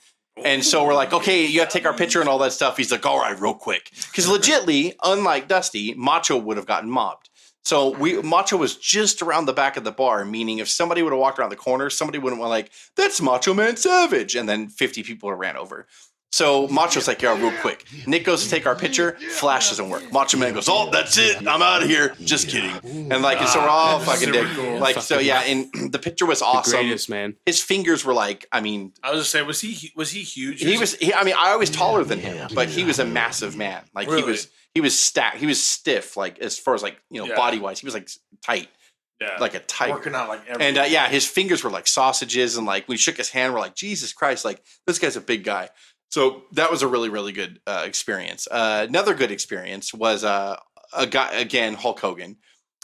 And so we're like, okay, you got to take our picture and all that stuff. He's like, all right, real quick. Because legitly, unlike Dusty, Macho would have gotten mobbed. So we Macho was just around the back of the bar, meaning if somebody would have walked around the corner, somebody wouldn't want like, that's Macho Man Savage. And then 50 people would ran over. So Macho's like, yeah, real quick. Nick goes to take our picture, flash doesn't work. Macho Man goes, oh, that's it. I'm out of here. Just kidding. And like, and so we're all fucking Super dick. cool. Like, so yeah, and the picture was awesome. greatest man. His fingers were like, I mean, I was just saying, was he was he huge? he was. He, I mean, I was taller than him, but he was a massive man. Like he was. He was stacked. He was stiff. Like as far as like you know, Yeah. body wise, he was like tight. Yeah. like a tiger. Working out like every And uh, yeah, his fingers were like sausages, and like we shook his hand, we're like, Jesus Christ, like this guy's a big guy. So that was a really, really good uh, experience. Uh, another good experience was uh, a guy again, Hulk Hogan.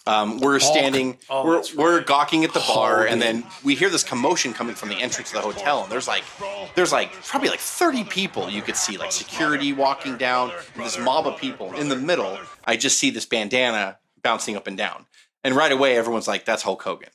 Um, we're standing, Oh, we're, that's we're gawking at the bar, and then we hear this commotion coming from the entrance of the hotel, and there's like, there's like probably like 30 people you could see, like security walking down, and this mob of people. In the middle, I just see this bandana bouncing up and down, and right away everyone's like, "That's Hulk Hogan."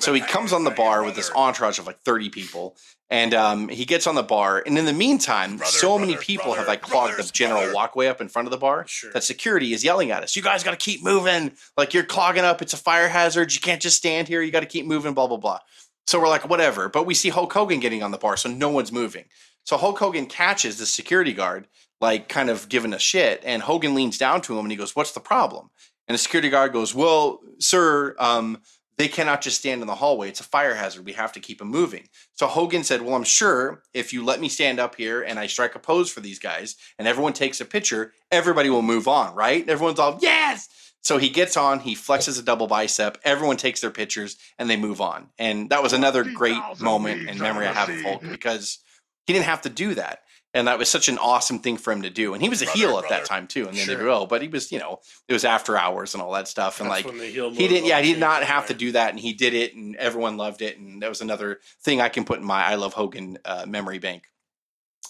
So he comes on the bar with this entourage of like 30 people, and um, he gets on the bar. And in the meantime, so many people have like clogged the general walkway up in front of the bar sure. that security is yelling at us. You guys got to keep moving. Like you're clogging up. It's a fire hazard. You can't just stand here. You got to keep moving. Blah blah blah. So we're like, whatever. But we see Hulk Hogan getting on the bar, so no one's moving. So Hulk Hogan catches the security guard, like kind of giving a shit, and Hogan leans down to him and he goes, "What's the problem?" And the security guard goes, "Well, sir, um, they cannot just stand in the hallway. It's a fire hazard. We have to keep them moving." So Hogan said, "Well, I'm sure if you let me stand up here and I strike a pose for these guys, and everyone takes a picture, everybody will move on, right?" Everyone's all, "Yes." So he gets on, he flexes a double bicep, everyone takes their pictures, and they move on. And that was another great moment and memory I have of Hulk because he didn't have to do that. And that was such an awesome thing for him to do. And he was a heel at that time too in the Sure. NWO, but he was, you know, it was after hours and all that stuff. And That's like when the heel he didn't, yeah, he did not have to do that, and he did it, and everyone loved it. And that was another thing I can put in my I love Hogan uh, memory bank.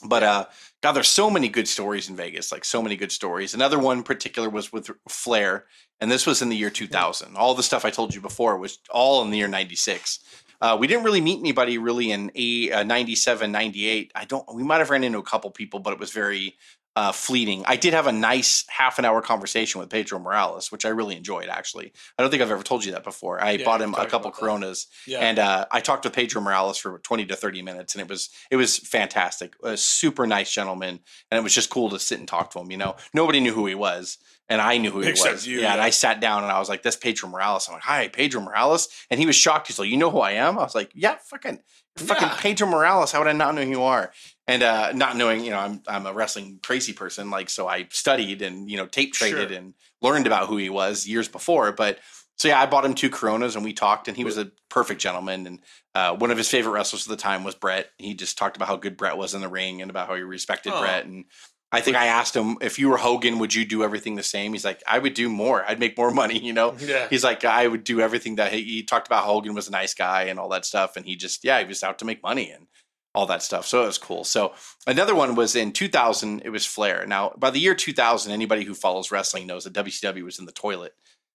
But uh, God, there's so many good stories in Vegas, like so many good stories. Another one in particular was with Flair, and this was in the year 2000. All the stuff I told you before was all in the year 96. Uh, we didn't really meet anybody really in a, uh, 97, 98. I don't, we might have ran into a couple people, but it was very uh, fleeting. I did have a nice half an hour conversation with Pedro Morales, which I really enjoyed actually. I don't think I've ever told you that before. I Yeah, bought him a couple. Coronas Yeah. and uh, I talked with Pedro Morales for 20 to 30 minutes, and it was it was fantastic. A super nice gentleman, and it was just cool to sit and talk to him. You know, nobody knew who he was, and I knew who he Except was. you, yeah, and. I sat down and I was like, "That's Pedro Morales." I'm like, "Hi, Pedro Morales," and he was shocked. He's like, "You know who I am?" I was like, "Yeah, fucking." Fucking Yeah. Pedro Morales. How would I not know who you are? And uh, not knowing, you know, I'm I'm a wrestling crazy person. Like, so I studied and you know tape traded Sure. and learned about who he was years before. But so yeah, I bought him two Coronas and we talked, and he was a perfect gentleman. And uh, one of his favorite wrestlers at the time was Bret. He just talked about how good Bret was in the ring and about how he respected Oh. Bret. And I think I asked him if you were Hogan, would you do everything the same? He's like, I would do more. I'd make more money. You know. Yeah. He's like, I would do everything that he, he talked about. Hogan was a nice guy and all that stuff, and he just yeah, he was out to make money and all that stuff. So it was cool. So another one was in 2000. It was Flair. Now by the year 2000, anybody who follows wrestling knows that WCW was in the toilet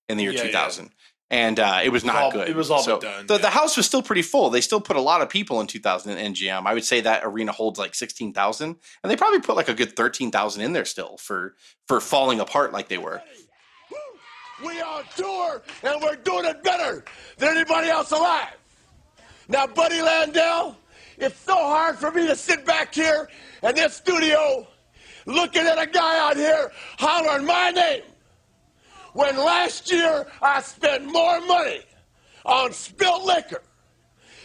in the year Yeah, yeah. 2000. And uh, it was not all- good. it was all so done, The, yeah. the house was still pretty full. They still put a lot of people in 2000 in MGM. I would say that arena holds like 16,000, and they probably put like a good 13,000 in there still for for falling apart like they were. We on tour, and we're doing it better than anybody else alive. Now, Buddy Landel, it's so hard for me to sit back here in this studio looking at a guy out here hollering my name. When last year I spent more money on spilt liquor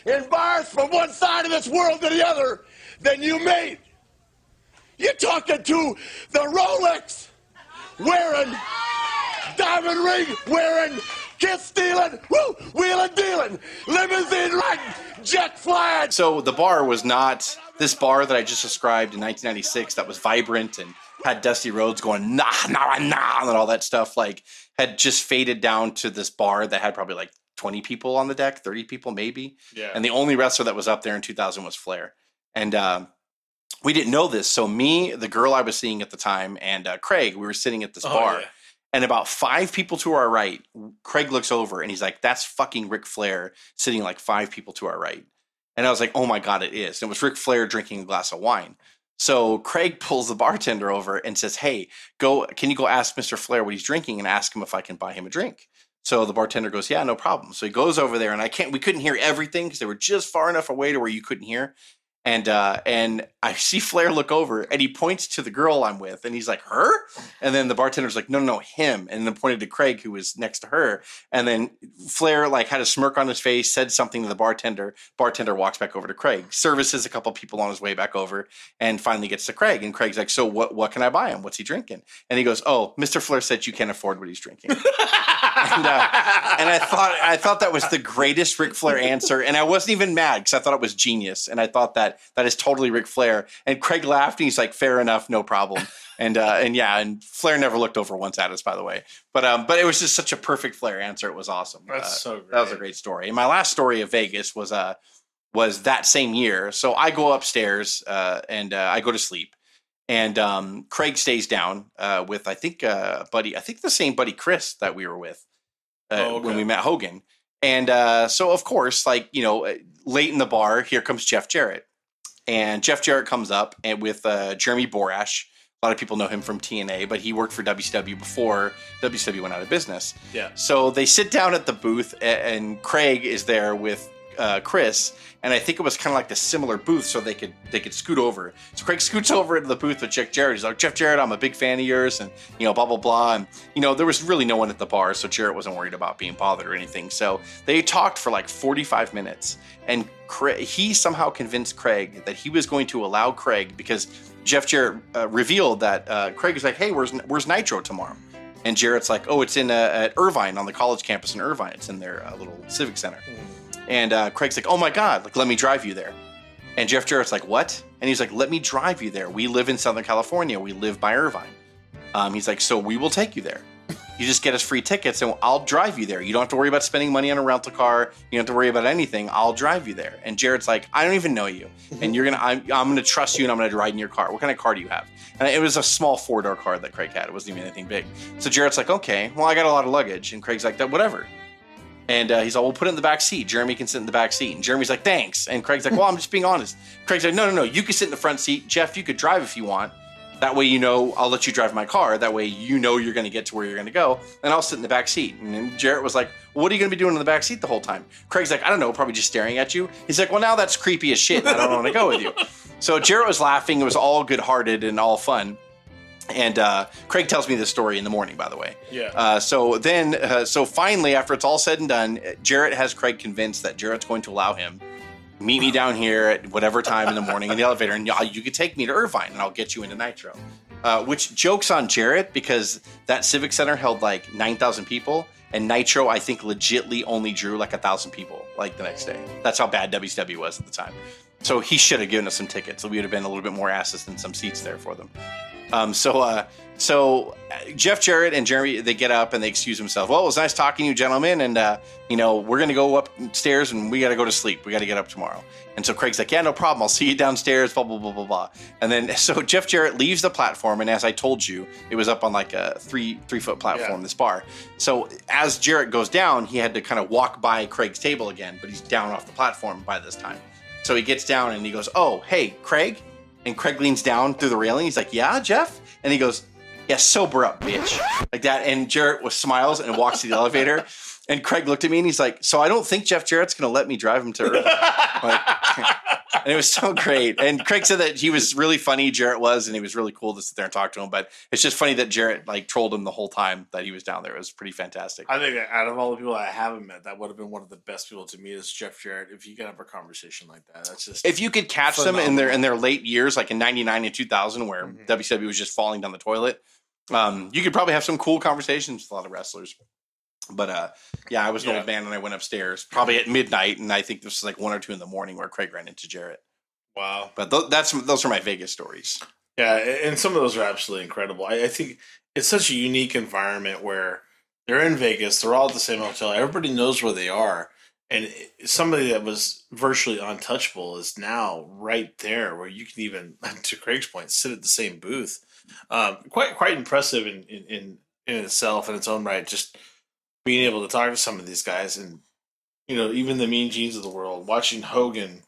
in bars from one side of this world to the other than you made. You're talking to the Rolex wearing diamond ring wearing, kiss stealing, woo, wheeling dealing, limousine riding, jet flying. So the bar was not this bar that I just described in 1996 that was vibrant and had Dusty Rhodes going nah nah nah and all that stuff like had just faded down to this bar that had probably like 20 people on the deck, 30 people maybe. Yeah. And the only wrestler that was up there in 2000 was Flair. And um, we didn't know this. So me, the girl I was seeing at the time, and uh, Craig, we were sitting at this Oh, bar. yeah. And about five people to our right, Craig looks over and he's like, "That's fucking Ric Flair sitting like five people to our right." And I was like, "Oh my god, it is!" And it was Ric Flair drinking a glass of wine. So Craig pulls the bartender over and says, "Hey, go! Can you go ask Mister Flair what he's drinking and ask him if I can buy him a drink?" So the bartender goes, "Yeah, no problem." So he goes over there, and I can't. We couldn't hear everything because they were just far enough away to where you couldn't hear. And uh, and I see Flair look over and he points to the girl I'm with and he's like, Her? And then the bartender's like, No, no, no, him. And then pointed to Craig, who was next to her. And then Flair like had a smirk on his face, said something to the bartender. Bartender walks back over to Craig, services a couple people on his way back over, and finally gets to Craig. And Craig's like, So what what can I buy him? What's he drinking? And he goes, Oh, Mr. Flair said you can't afford what he's drinking. and, uh, and I thought I thought that was the greatest Ric Flair answer, and I wasn't even mad because I thought it was genius, and I thought that that is totally Ric Flair. And Craig laughed, and he's like, "Fair enough, no problem." And uh, and yeah, and Flair never looked over once at us, by the way. But um, but it was just such a perfect Flair answer. It was awesome. That's Uh, so great. that was a great story. And my last story of Vegas was uh was that same year. So I go upstairs uh, and uh, I go to sleep, and um, Craig stays down uh, with I think uh, buddy I think the same buddy Chris that we were with uh, Oh, okay. when we met Hogan. And uh, so of course, like you know, uh, late in the bar, here comes Jeff Jarrett, and Jeff Jarrett comes up and with uh, Jeremy Borash. A lot of people know him from TNA, but he worked for WCW before WCW went out of business. Yeah. So they sit down at the booth, and Craig is there with uh, Chris, and I think it was kind of like the similar booth, so they could they could scoot over. So Craig scoots over into the booth with Jeff Jarrett. He's like, Jeff Jarrett, I'm a big fan of yours, and you know, blah blah blah. And you know, there was really no one at the bar, so Jarrett wasn't worried about being bothered or anything. So they talked for like 45 minutes, and Craig, he somehow convinced Craig that he was going to allow Craig because Jeff Jarrett uh, revealed that uh, Craig was like, "Hey, where's where's Nitro tomorrow?" And Jarrett's like, "Oh, it's in uh, at Irvine on the college campus in Irvine. It's in their uh, little civic center." And uh, Craig's like, "Oh my god, like let me drive you there." And Jeff Jarrett's like, "What?" And he's like, "Let me drive you there. We live in Southern California. We live by Irvine." Um, he's like, "So we will take you there. You just get us free tickets, and I'll drive you there. You don't have to worry about spending money on a rental car. You don't have to worry about anything. I'll drive you there." And Jarrett's like, "I don't even know you, and you're gonna. I'm, I'm gonna trust you, and I'm gonna ride in your car. What kind of car do you have?" And it was a small four door car that Craig had. It wasn't even anything big. So Jarrett's like, "Okay, well, I got a lot of luggage," and Craig's like, "That whatever." And uh, he's like, "We'll put it in the back seat. Jeremy can sit in the back seat." And Jeremy's like, "Thanks." And Craig's like, "Well, I'm just being honest." Craig's like, "No, no, no. You can sit in the front seat. Jeff, you could drive if you want. That way, you know, I'll let you drive my car. That way, you know you're going to get to where you're going to go, and I'll sit in the back seat." And then Jarrett was like, well, "What are you going to be doing in the back seat the whole time?" Craig's like, "I don't know. Probably just staring at you." He's like, "Well, now that's creepy as shit. I don't want to go with you." So Jarrett was laughing. It was all good-hearted and all fun. And uh, Craig tells me this story in the morning, by the way. Yeah. Uh, so then, uh, so finally, after it's all said and done, Jarrett has Craig convinced that Jarrett's going to allow him meet me down here at whatever time in the morning in the elevator, and y'all- could take me to Irvine, and I'll get you into Nitro. Uh, which jokes on Jarrett because that Civic Center held like nine thousand people, and Nitro I think legitly only drew like a thousand people like the next day. That's how bad WCW was at the time. So he should have given us some tickets. So we would have been a little bit more asses than some seats there for them. Um, so, uh, so uh, Jeff Jarrett and Jeremy they get up and they excuse themselves. Well, it was nice talking to you, gentlemen, and uh, you know we're gonna go upstairs and we got to go to sleep. We got to get up tomorrow. And so Craig's like, yeah, no problem. I'll see you downstairs. Blah blah blah blah blah. And then so Jeff Jarrett leaves the platform, and as I told you, it was up on like a three three foot platform. Yeah. This bar. So as Jarrett goes down, he had to kind of walk by Craig's table again, but he's down off the platform by this time. So he gets down and he goes, "Oh, hey, Craig." And Craig leans down through the railing. He's like, "Yeah, Jeff." And he goes, "Yeah, sober up, bitch." Like that. And Jarrett was smiles and walks to the elevator. And Craig looked at me and he's like, "So I don't think Jeff Jarrett's gonna let me drive him to Irvine." Like, and it was so great. And Craig said that he was really funny. Jarrett was, and it was really cool to sit there and talk to him. But it's just funny that Jarrett like trolled him the whole time that he was down there. It was pretty fantastic. I think out of all the people I haven't met, that would have been one of the best people to meet is Jeff Jarrett. If you could have a conversation like that, that's just if you could catch them in their in their late years, like in '99 and 2000, where Mhm. WCW was just falling down the toilet, um, you could probably have some cool conversations with a lot of wrestlers. But uh, yeah, I was an Yeah. old man and I went upstairs probably at midnight, and I think this was like one or two in the morning where Craig ran into Jarrett. wow. But th- that's those are my Vegas stories. Yeah, and some of those are absolutely incredible. I, I think it's such a unique environment where they're in Vegas, they're all at the same hotel, everybody knows where they are, and somebody that was virtually untouchable is now right there, where you can even, to Craig's point, sit at the same booth. Um, quite quite impressive in, in in in itself in its own right. Just being able to talk to some of these guys, and you know, even the Mean Genes of the world, watching Hogan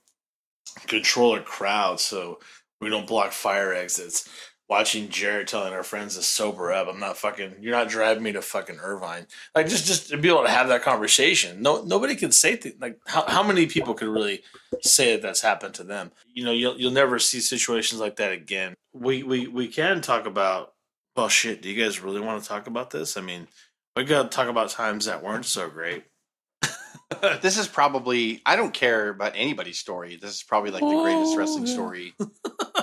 control a crowd so we don't block fire exits watching Jarrett telling our friends to sober up. I'm not fucking. You're not driving me to fucking Irvine. Like just just to be able to have that conversation. No, nobody can say th- like how how many people could really say that that's happened to them. You know, you'll you'll never see situations like that again. We we we can talk about. Well, shit. Do you guys really want to talk about this? I mean, we got to talk about times that weren't so great. This is probably I don't care about anybody's story. This is probably like the greatest wrestling story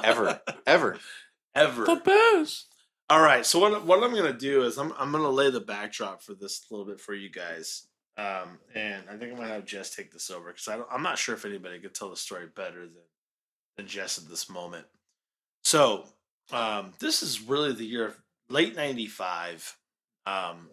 ever, ever. Ever. The best. All right. So what what I'm gonna do is I'm I'm gonna lay the backdrop for this a little bit for you guys. Um, and I think I'm gonna have Jess take this over because I don't, I'm not sure if anybody could tell the story better than than Jess at this moment. So um, this is really the year of late '95. Um,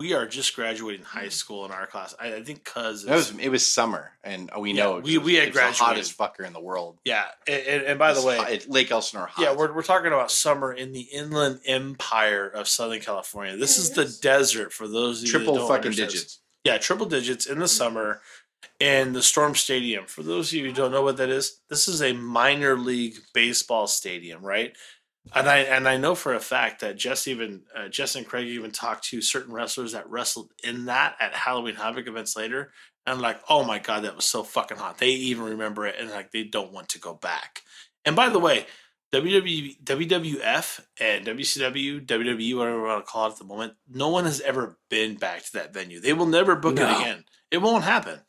we are just graduating high hmm. school in our class. I, I think cuz It was it was summer, and we Yeah, know it we- was- we had it was the graduated. hottest fucker in the world. yeah. And, and, and by the way, hot- Lake Elsinore. Hot. Yeah, we're, we're talking about summer in the inland empire of Southern California. This is the desert for those of you that triple don't fucking understand. digits. Yeah, triple digits in the mm-hmm. summer. And the Storm Stadium, for those of you who don't know what that is, this is a minor league baseball stadium, right? And I and I know for a fact that Jess even uh, Jess and Craig even talked to certain wrestlers that wrestled in that at Halloween Havoc events later, and like, oh my god, that was so fucking hot. They even remember it, and like they don't want to go back. And by the way, WWE, WWF and WCW, WWE, whatever we want to call it at the moment, no one has ever been back to that venue. They will never book it again. It won't happen.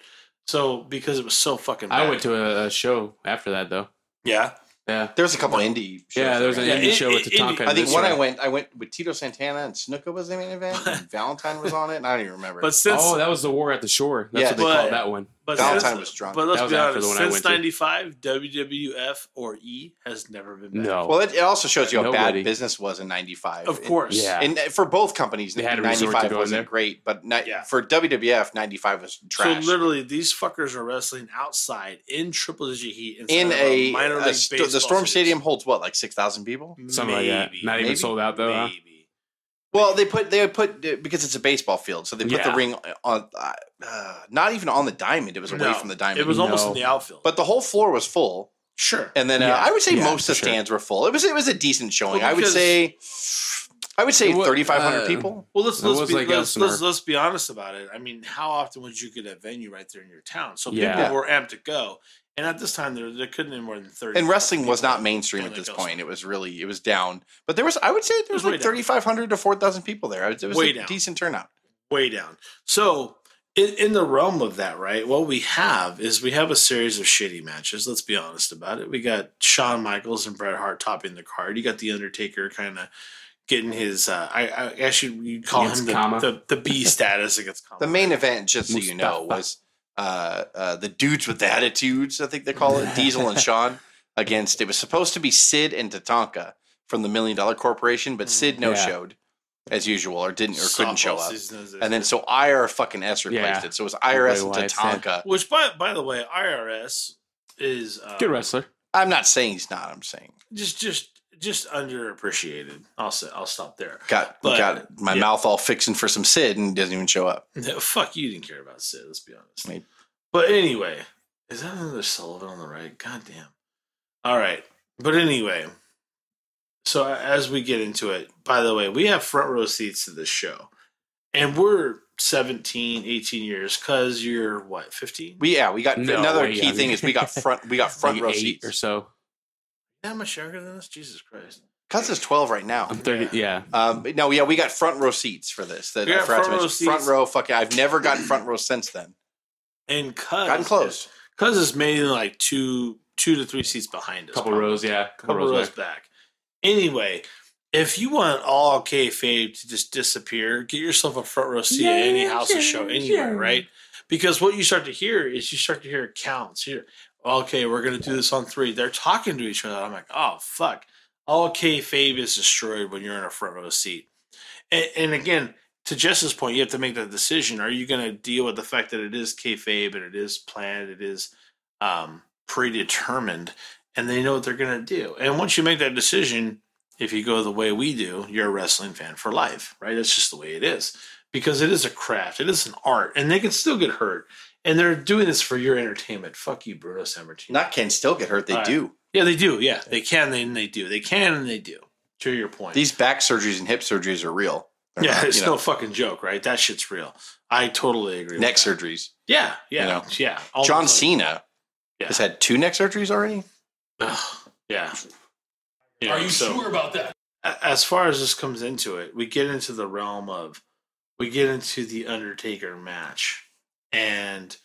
So because it was so fucking. Bad. I went to a show after that though. Yeah, Yeah. There's a couple indie. Shows Yeah, there was an there. Yeah, indie it- show with it- Tatanka. it- I think when I went, I went with Tito Santana and Snuka was the main event. and Valentine was on it. And I don't even remember. but since Oh, that was the war at the shore. That's Yeah, what they but- called that one. But Valentine since- was drunk. But let's That was be after honest. one I Since went to. '95, WWF or E has never been back. No. well, it, it also shows you how Nobody. bad business was in '95. of course. Yeah. And uh, for both companies, They had a resort to '95 go wasn't there. great, but ni- Yeah. for WWF, '95 was trash. So literally, these fuckers are wrestling outside in triple digit heat inside in of a, minor a league st- baseball the Storm stadium. Stadium holds what, like six thousand people? Something like that. Not even Maybe. sold out though. Huh? Maybe. Well, they put they put because it's a baseball field, so they put the ring on, uh, uh, not even on the diamond. It was away No, from the diamond. It was almost No. in the outfield. but the whole floor was full, sure. and then uh, I would say Yeah, most of the for sure. stands were full. It was it was a decent showing. Well, I would say, I would say thirty five hundred uh, people. Well, let's let's be like let's, let's let's be honest about it. I mean, how often would you get a venue right there in your town? So Yeah. people were amped to go, and at this time there there couldn't be more than thirty. And wrestling was not mainstream at this Elsinore. point. It was really it was down, but there was I would say there was was like thirty five hundred to four thousand people there. It was Way a down. decent turnout. way down. So in, in the realm of that, right? What we have is we have a series of shitty matches. Let's be honest about it. We got Shawn Michaels and Bret Hart topping the card. You got the Undertaker kind of getting his. Uh, I, I actually you call Against him the, the the B status against Kama. The main event, just so you know, was uh, uh, the dudes with the attitudes. I think they call it Diesel and Shawn against. It was supposed to be Sid and Tatanka from the Million Dollar Corporation, but Sid no showed as usual, or didn't, or couldn't show up. season And then so IR fucking S replaced Yeah. it. So it was IRS and Bray Wyatt's. Tatanka. which by by the way, IRS is uh, Good wrestler. I'm not saying he's not. I'm saying just just just underappreciated. I'll say I'll stop there. got But- got my yeah. mouth all fixing for some Sid and doesn't even show up. No, fuck you didn't care about Sid. Let's be honest. Maybe. But anyway, is that another Sullivan on the right? God damn. All right. But anyway, so as we get into it, by the way, we have front row seats to this show. And we're 17, 18 years because you're what, 15? We yeah, we got No, another way key younger. thing is we got front we got front Like row eight seats. or so. That much younger than us? Jesus Christ. Cuz is 12 right now. I'm thirty. Yeah. Um, but no, yeah, we got front row seats for this. That We I got forgot to front row mention. Front seats. row, fucking, I've never gotten front row since then. And cuz Gotten close. Cuz is mainly like two two to three seats behind us. couple probably. rows. Yeah. Couple, couple rows. rows back. back. Anyway, if you want all kayfabe to just disappear, get yourself a front row seat at any house or show anywhere, right? Because what you start to hear is you start to hear counts. Here, okay, we're gonna do this on three. They're talking to each other. I'm like, oh fuck! All kayfabe is destroyed when you're in a front row seat. And, and again, to Jess's point, you have to make that decision. Are you going to deal with the fact that it is kayfabe and it is planned, it is um, predetermined, and they know what they're going to do? And once you make that decision, if you go the way we do, you're a wrestling fan for life, right? That's just the way it is because it is a craft, it is an art, and they can still get hurt. And they're doing this for your entertainment. Fuck you, Bruno Sammartino. Not can still get hurt. They All right. do. Yeah, they do. Yeah, they can and they do. They can and they do. To your point, These back surgeries and hip surgeries are real. They're yeah, not, it's you no fucking joke, right? That shit's real. I totally agree. neck with that. surgeries. Yeah, yeah, You know. yeah. All John Cena Yeah. has had two neck surgeries already. Ugh, yeah. You Are you so- sure about that? as far as this comes into it, we get into the realm of we get into the Undertaker match, and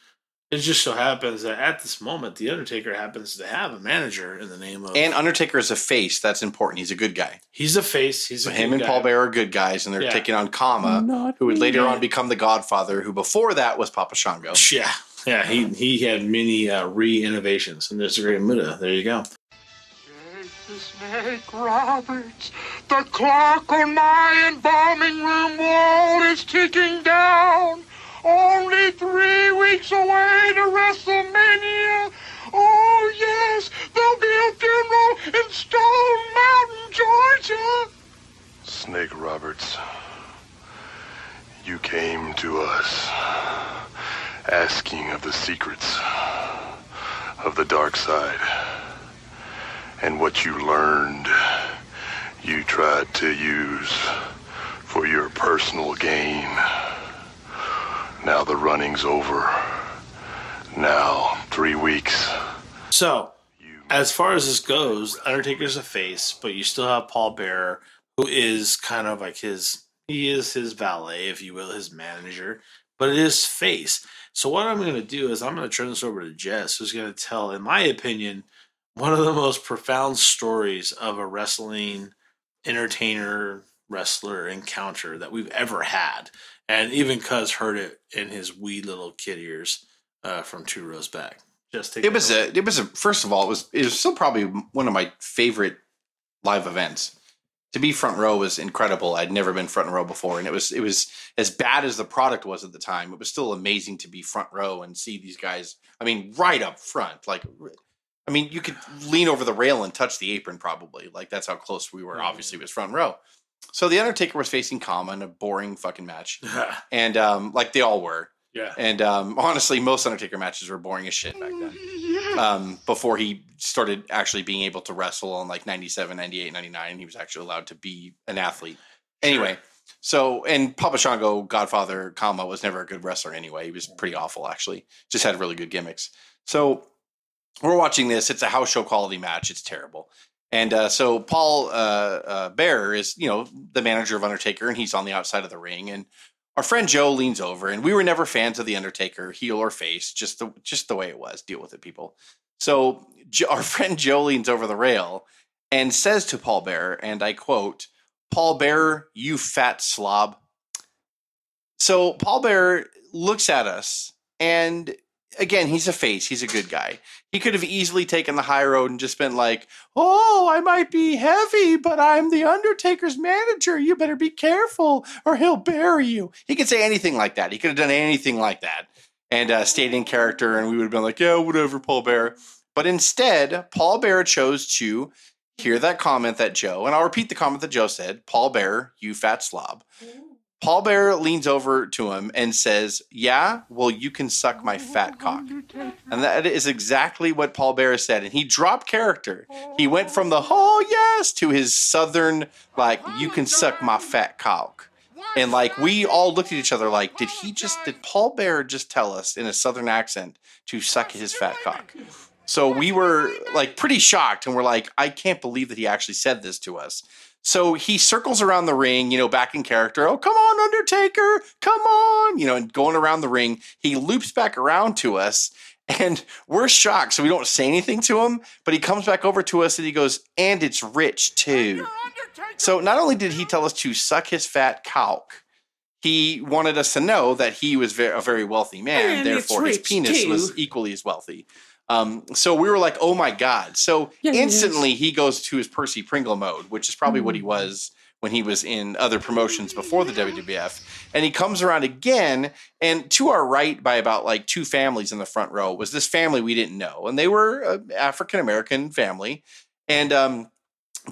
it just so happens that at this moment, the Undertaker happens to have a manager in the name of And Undertaker is a face. That's important. He's a good guy. he's a face. He's a So him good and guy. Paul Bear are good guys, and they're Yeah. taking on Kama, who would later on become the Godfather, who before that was Papa Shango. Yeah, yeah. He he had many uh, re innovations, and there's a great Muda. There you go. Snake Roberts, the clock on my embalming room wall is ticking down. Only three weeks away to WrestleMania. Oh, yes, there'll be a funeral in Stone Mountain, Georgia. Snake Roberts, you came to us asking of the secrets of the dark side. And what you learned, you tried to use for your personal gain. Now the running's over. Now, three weeks. So, as far as this goes, Undertaker's a face, but you still have Paul Bearer, who is kind of like his he is his valet, if you will, his manager, but it is face. So what I'm gonna do is I'm gonna turn this over to Jess, who's gonna tell, in my opinion, one of the most profound stories of a wrestling entertainer wrestler encounter that we've ever had. And even Cuz heard it in his wee little kid ears uh, from two rows back. Just It was a. It was a. First of all, it was. It was still probably one of my favorite live events. To be front row was incredible. I'd never been front row before, and it was. It was as bad as the product was at the time. It was still amazing to be front row and see these guys. I mean, right up front, like. I mean, you could lean over the rail and touch the apron, probably. Like that's how close we were. Obviously, it was front row. So the Undertaker was facing Kama in a boring fucking match, and um, like they all were. yeah. And um, honestly, most Undertaker matches were boring as shit back then. Um, before he started actually being able to wrestle in like 97, 98, 99, he was actually allowed to be an athlete. Anyway, so, and Papa Shango, Godfather, Kama was never a good wrestler anyway. He was pretty awful, actually. Just had really good gimmicks. So we're watching this. It's a house show quality match. It's terrible. And uh, so Paul uh, uh, Bearer is, you know, the manager of Undertaker, and he's on the outside of the ring. And our friend Joe leans over, and we were never fans of the Undertaker, heel or face, just the just the way it was. Deal with it, people. So Jo- our friend Joe leans over the rail and says to Paul Bearer, and I quote, "Paul Bearer, you fat slob." So Paul Bearer looks at us, and again, he's a face. He's a good guy. He could have easily taken the high road and just been like, "Oh, I might be heavy, but I'm the Undertaker's manager. You better be careful, or he'll bury you." He could say anything like that. He could have done anything like that and uh, stayed in character, and we would have been like, "Yeah, whatever, Paul Bear." But instead, Paul Bear chose to hear that comment that Joe, and I'll repeat the comment that Joe said: "Paul Bear, you fat slob." Paul Bear leans over to him and says, Yeah, well, you can suck my fat cock. And that is exactly what Paul Bear said. And he dropped character. He went from the, oh, yes, to his southern, like, you can suck my fat cock. And like, we all looked at each other like, did he just, did Paul Bear just tell us in a southern accent to suck his fat cock? So we were like pretty shocked and we're like, I can't believe that he actually said this to us. So he circles around the ring, you know, back in character. Oh, come on, Undertaker, come on, you know, and going around the ring. He loops back around to us, and we're shocked. So we don't say anything to him, but he comes back over to us and he goes, and it's rich too. So not only did he tell us to suck his fat cock, he wanted us to know that he was a very wealthy man. And therefore, his penis too. was equally as wealthy. Um, so we were like, oh my God. So instantly he goes to his Percy Pringle mode, which is probably what he Mm. was when he was in other promotions before the WWF. And he comes around again, and to our right, by about like two families in the front row, was this family we didn't know. And they were an African American family. And um,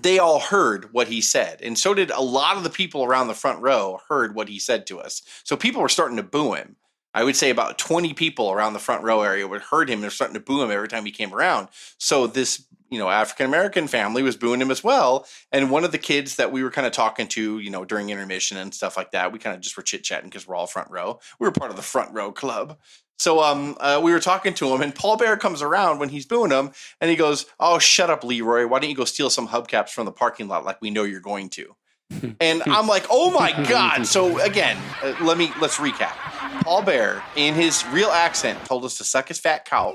they all heard what he said. And so did a lot of the people around the front row heard what he said to us. So people were starting to boo him. I would say about 20 people around the front row area would heard him. They're starting to boo him every time he came around. So this, you know African American family was booing him as well. And one of the kids that we were kind of talking to, you know, during intermission and stuff like that, we kind of just were chit chatting because we're all front row. We were part of the front row club. So um, uh, we were talking to him, and Paul Bear comes around when he's booing him, and he goes, "Oh, shut up, Leroy! Why don't you go steal some hubcaps from the parking lot like we know you're going to?" and I'm like, "Oh my god!" So again, uh, let me let's recap. Paul Bear, in his real accent, told us to suck his fat cock.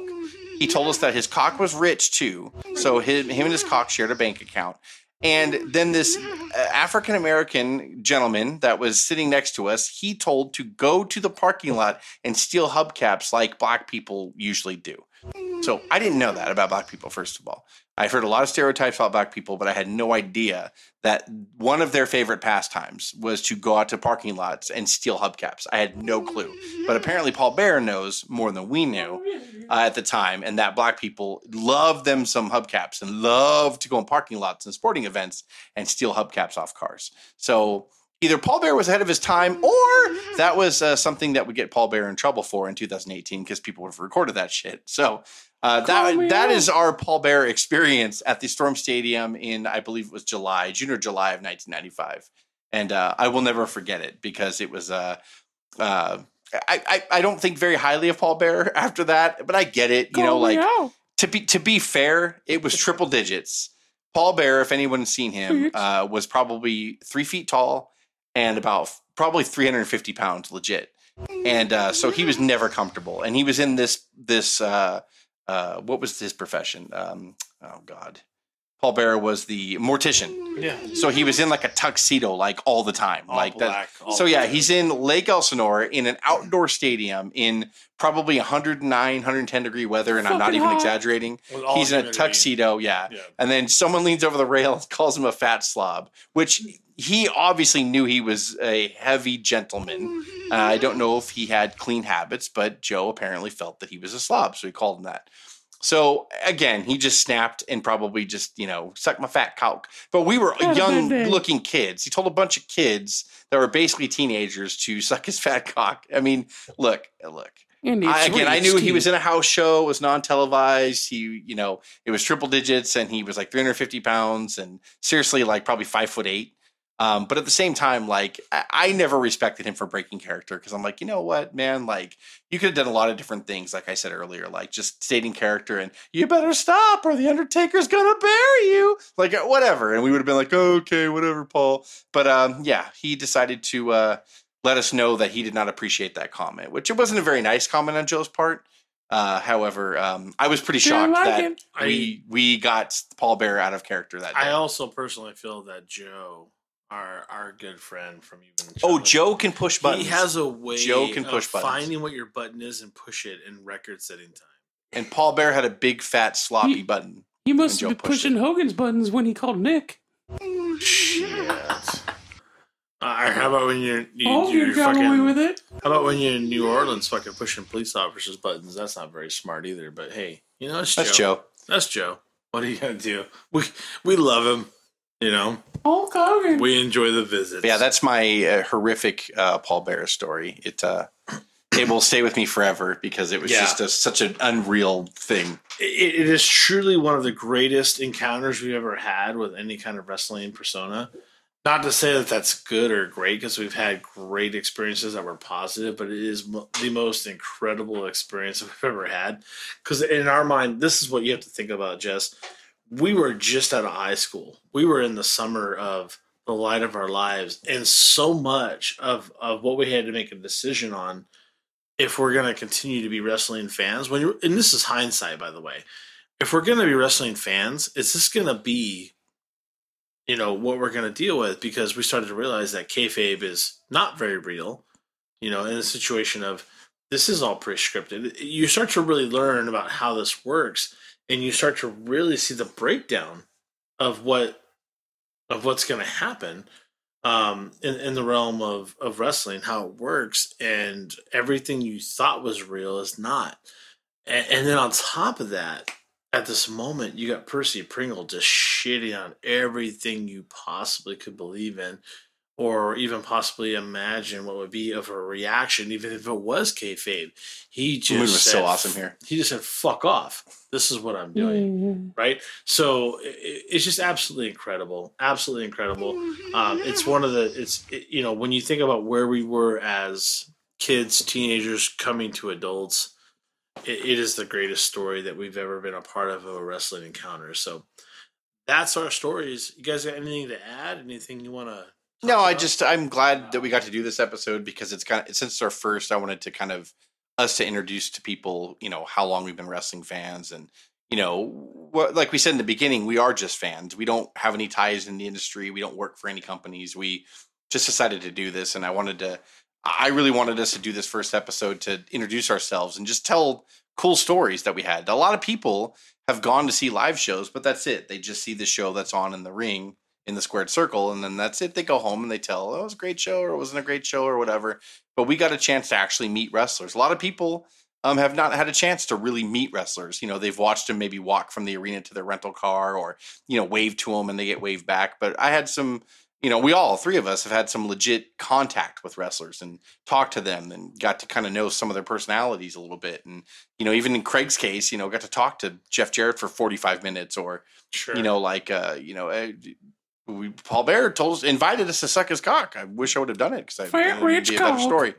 He told us that his cock was rich too, so him, him and his cock shared a bank account. And then this uh, African American gentleman that was sitting next to us, he told to go to the parking lot and steal hubcaps like black people usually do. So I didn't know that about black people, first of all. I've heard a lot of stereotypes about black people, but I had no idea that one of their favorite pastimes was to go out to parking lots and steal hubcaps. I had no clue. But apparently, Paul Bear knows more than we knew uh, at the time, and that black people love them some hubcaps and love to go in parking lots and sporting events and steal hubcaps off cars. So either Paul Bear was ahead of his time, or that was uh, something that would get Paul Bear in trouble for in 2018 because people would have recorded that shit. So uh, that that is our Paul Bear experience at the Storm Stadium in I believe it was July, June or July of 1995, and uh, I will never forget it because it was uh, uh, I, I I don't think very highly of Paul Bear after that, but I get it. You know, like to be to be fair, it was triple digits. Paul Bear, if anyone's seen him, uh, was probably three feet tall and about probably 350 pounds, legit. And uh, so he was never comfortable, and he was in this this uh, uh, what was his profession? Um, oh God, Paul Bearer was the mortician. Yeah. So he was in like a tuxedo like all the time. All like black, that. all So yeah, black. he's in Lake Elsinore in an outdoor stadium in probably 109, 110 degree weather, and I'm not even hot. exaggerating. He's in a tuxedo, yeah. Yeah. And then someone leans over the rail and calls him a fat slob, which he obviously knew he was a heavy gentleman. Uh, I don't know if he had clean habits, but Joe apparently felt that he was a slob, so he called him that. So again, he just snapped and probably just, you know, sucked my fat cock. But we were young looking kids. He told a bunch of kids that were basically teenagers to suck his fat cock. I mean, look, look. And I, again, I knew he was in a house show. It was non-televised. He, you know, it was triple digits, and he was like 350 pounds, and seriously, like probably five foot eight. Um, but at the same time, like I, I never respected him for breaking character because I'm like, you know what, man, like you could have done a lot of different things, like I said earlier, like just stating character and you better stop or the Undertaker's gonna bury you, like uh, whatever, and we would have been like, okay, whatever, Paul. But um, yeah, he decided to uh, let us know that he did not appreciate that comment, which it wasn't a very nice comment on Joe's part. Uh, however, um, I was pretty shocked like that it. we we got Paul Bearer out of character that day. I also personally feel that Joe, our our good friend from even oh, Joe can push buttons. he has a way Joe can of push buttons. finding what your button is and push it in record setting time. and Paul Bearer had a big fat sloppy He- button. He must And Joe have been pushing it. Hogan's buttons when he called Nick. Shit. Uh, how about when you're you, Hogan you're got fucking? away with it. How about when you're in New Orleans, fucking pushing police officers' buttons? That's not very smart either. But hey, you know it's That's Joe. Joe. That's Joe. What are you gonna do? We we love him. You know, Hulk Hogan. we enjoy the visits. Yeah, that's my uh, horrific uh, Paul Bearer story. It uh, it will stay with me forever because it was Yeah. just a, such an unreal thing. it, it is truly one of the greatest encounters we've ever had with any kind of wrestling persona. Not to say that that's good or great because we've had great experiences that were positive, but it is mo- the most incredible experience we've ever had. Because in our mind, this is what you have to think about, Jess. We were just out of high school. We were in the summer of the light of our lives, and so much of of what we had to make a decision on if we're going to continue to be wrestling fans. When and this is hindsight by the way if we're going to be wrestling fans is this going to be you know what we're going to deal with? Because we started to realize that kayfabe is not very real you know in a situation of this is all pre-scripted. You start to really learn about how this works and you start to really see the breakdown of what of what's going to happen um, in, in the realm of, of wrestling, how it works, and everything you thought was real is not. And, and then on top of that, at this moment, you got Percy Pringle just shitting on everything you possibly could believe in, or even possibly imagine what would be of a reaction, even if it was kayfabe. He just movie was so awesome here. He just said, "Fuck off! This is what I'm doing." Right. So i- i- it's just absolutely incredible, absolutely incredible. Um, it's one of the it's it, you know when you think about where we were as kids, teenagers coming to adults, it, it is the greatest story that we've ever been a part of of a wrestling encounter. So that's our stories. You guys got anything to add? Anything you want to? No, I just I'm glad that we got to do this episode because it's kind of since it's our first. I wanted to kind of us to introduce to people, you know, how long we've been wrestling fans, and you know, what like we said in the beginning, we are just fans. We don't have any ties in the industry. We don't work for any companies. We just decided to do this, and I wanted to. I really wanted us to do this first episode to introduce ourselves and just tell cool stories that we had. A lot of people have gone to see live shows, but that's it. They just see the show that's on in the ring in the squared circle, and then that's it. They go home and they tell, "Oh, it was a great show," or "It wasn't a great show," or whatever. But we got a chance to actually meet wrestlers. A lot of people um, have not had a chance to really meet wrestlers. You know, they've watched them maybe walk from the arena to their rental car, or you know, wave to them and they get waved back. But I had some. You know, we all three of us have had some legit contact with wrestlers and talked to them and got to kind of know some of their personalities a little bit. And you know, even in Craig's case, you know, got to talk to Jeff Jarrett for forty five minutes, or Sure. you know, like uh, you know, uh, we, Paul Bearer told us, invited us to suck his cock. I wish I would have done it because I Fat it'd be a better story.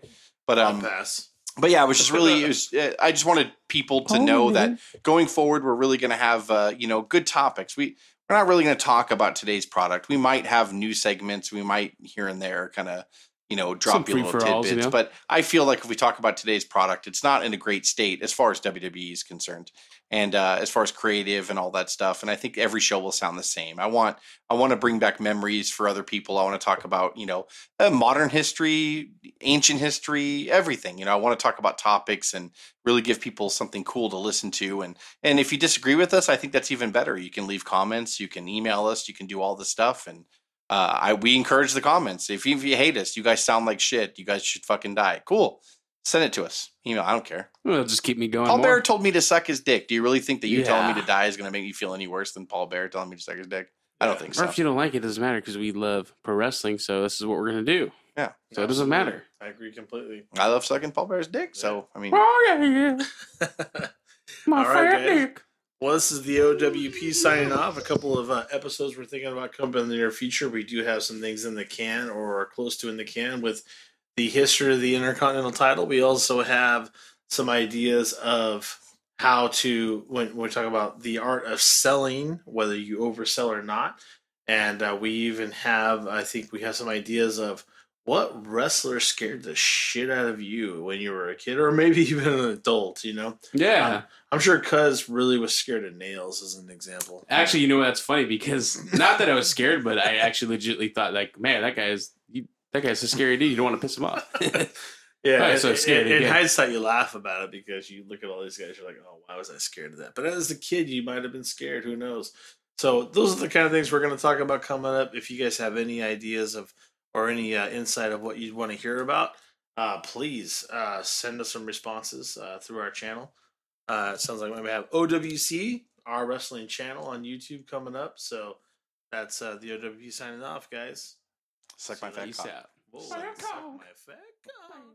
But I'll um, pass. but yeah, it was just really. It was, uh, I just wanted people to know that going forward, we're really going to have uh, you know good topics. We we're not really going to talk about today's product. We might have new segments. We might here and there kind of you know drop you little tidbits. you know? But I feel like if we talk about today's product, it's not in a great state as far as WWE is concerned, and uh, as far as creative and all that stuff. And I think every show will sound the same. I want I want to bring back memories for other people. I want to talk about you know uh, modern history, ancient history, everything. You know, I want to talk about topics and really give people something cool to listen to. And and if you disagree with us, I think that's even better. You can leave comments, you can email us, you can do all this stuff. And uh, I we encourage the comments. If you, if you hate us, you guys sound like shit. You guys should fucking die. Cool. Send it to us. Email. I don't care. Well, just keep me going. Paul more. Bear told me to suck his dick. Do you really think that you telling me to die is going to make me feel any worse than Paul Bearer telling me to suck his dick? I don't think so. Or so. if you don't like it, it doesn't matter because we love pro wrestling. So this is what we're gonna do. Yeah. So it doesn't matter. I agree completely. I love sucking Paul Bearer's dick. So I mean, Oh yeah, yeah. My All right, fat guys. dick. Well, this is the OWP signing off. A couple of uh, episodes we're thinking about coming in the near future. We do have some things in the can or are close to in the can with the history of the Intercontinental title. We also have some ideas of how to, when, we talk about the art of selling, whether you oversell or not. And uh, we even have, I think we have some ideas of what wrestler scared the shit out of you when you were a kid or maybe even an adult, you know? Yeah. Um, I'm sure Cuz really was scared of Nailz, as an example. Actually, you know that's funny because not that I was scared, but I actually legitimately thought like, man, that guy is you, that guy's a scary dude. You don't want to piss him off. yeah. And- so scared in, in hindsight, you laugh about it because you look at all these guys. You're like, oh, why was I scared of that? But as a kid, you might have been scared. Who knows? So those are the kind of things we're going to talk about coming up. If you guys have any ideas of or any uh, insight of what you'd want to hear about, uh, please uh, send us some responses uh, through our channel. Uh, it sounds like we have OWC, our wrestling channel on YouTube coming up. So that's uh, the OWP signing off, guys. Suck my fat Peace cock. out. Whoa, suck my fat cock.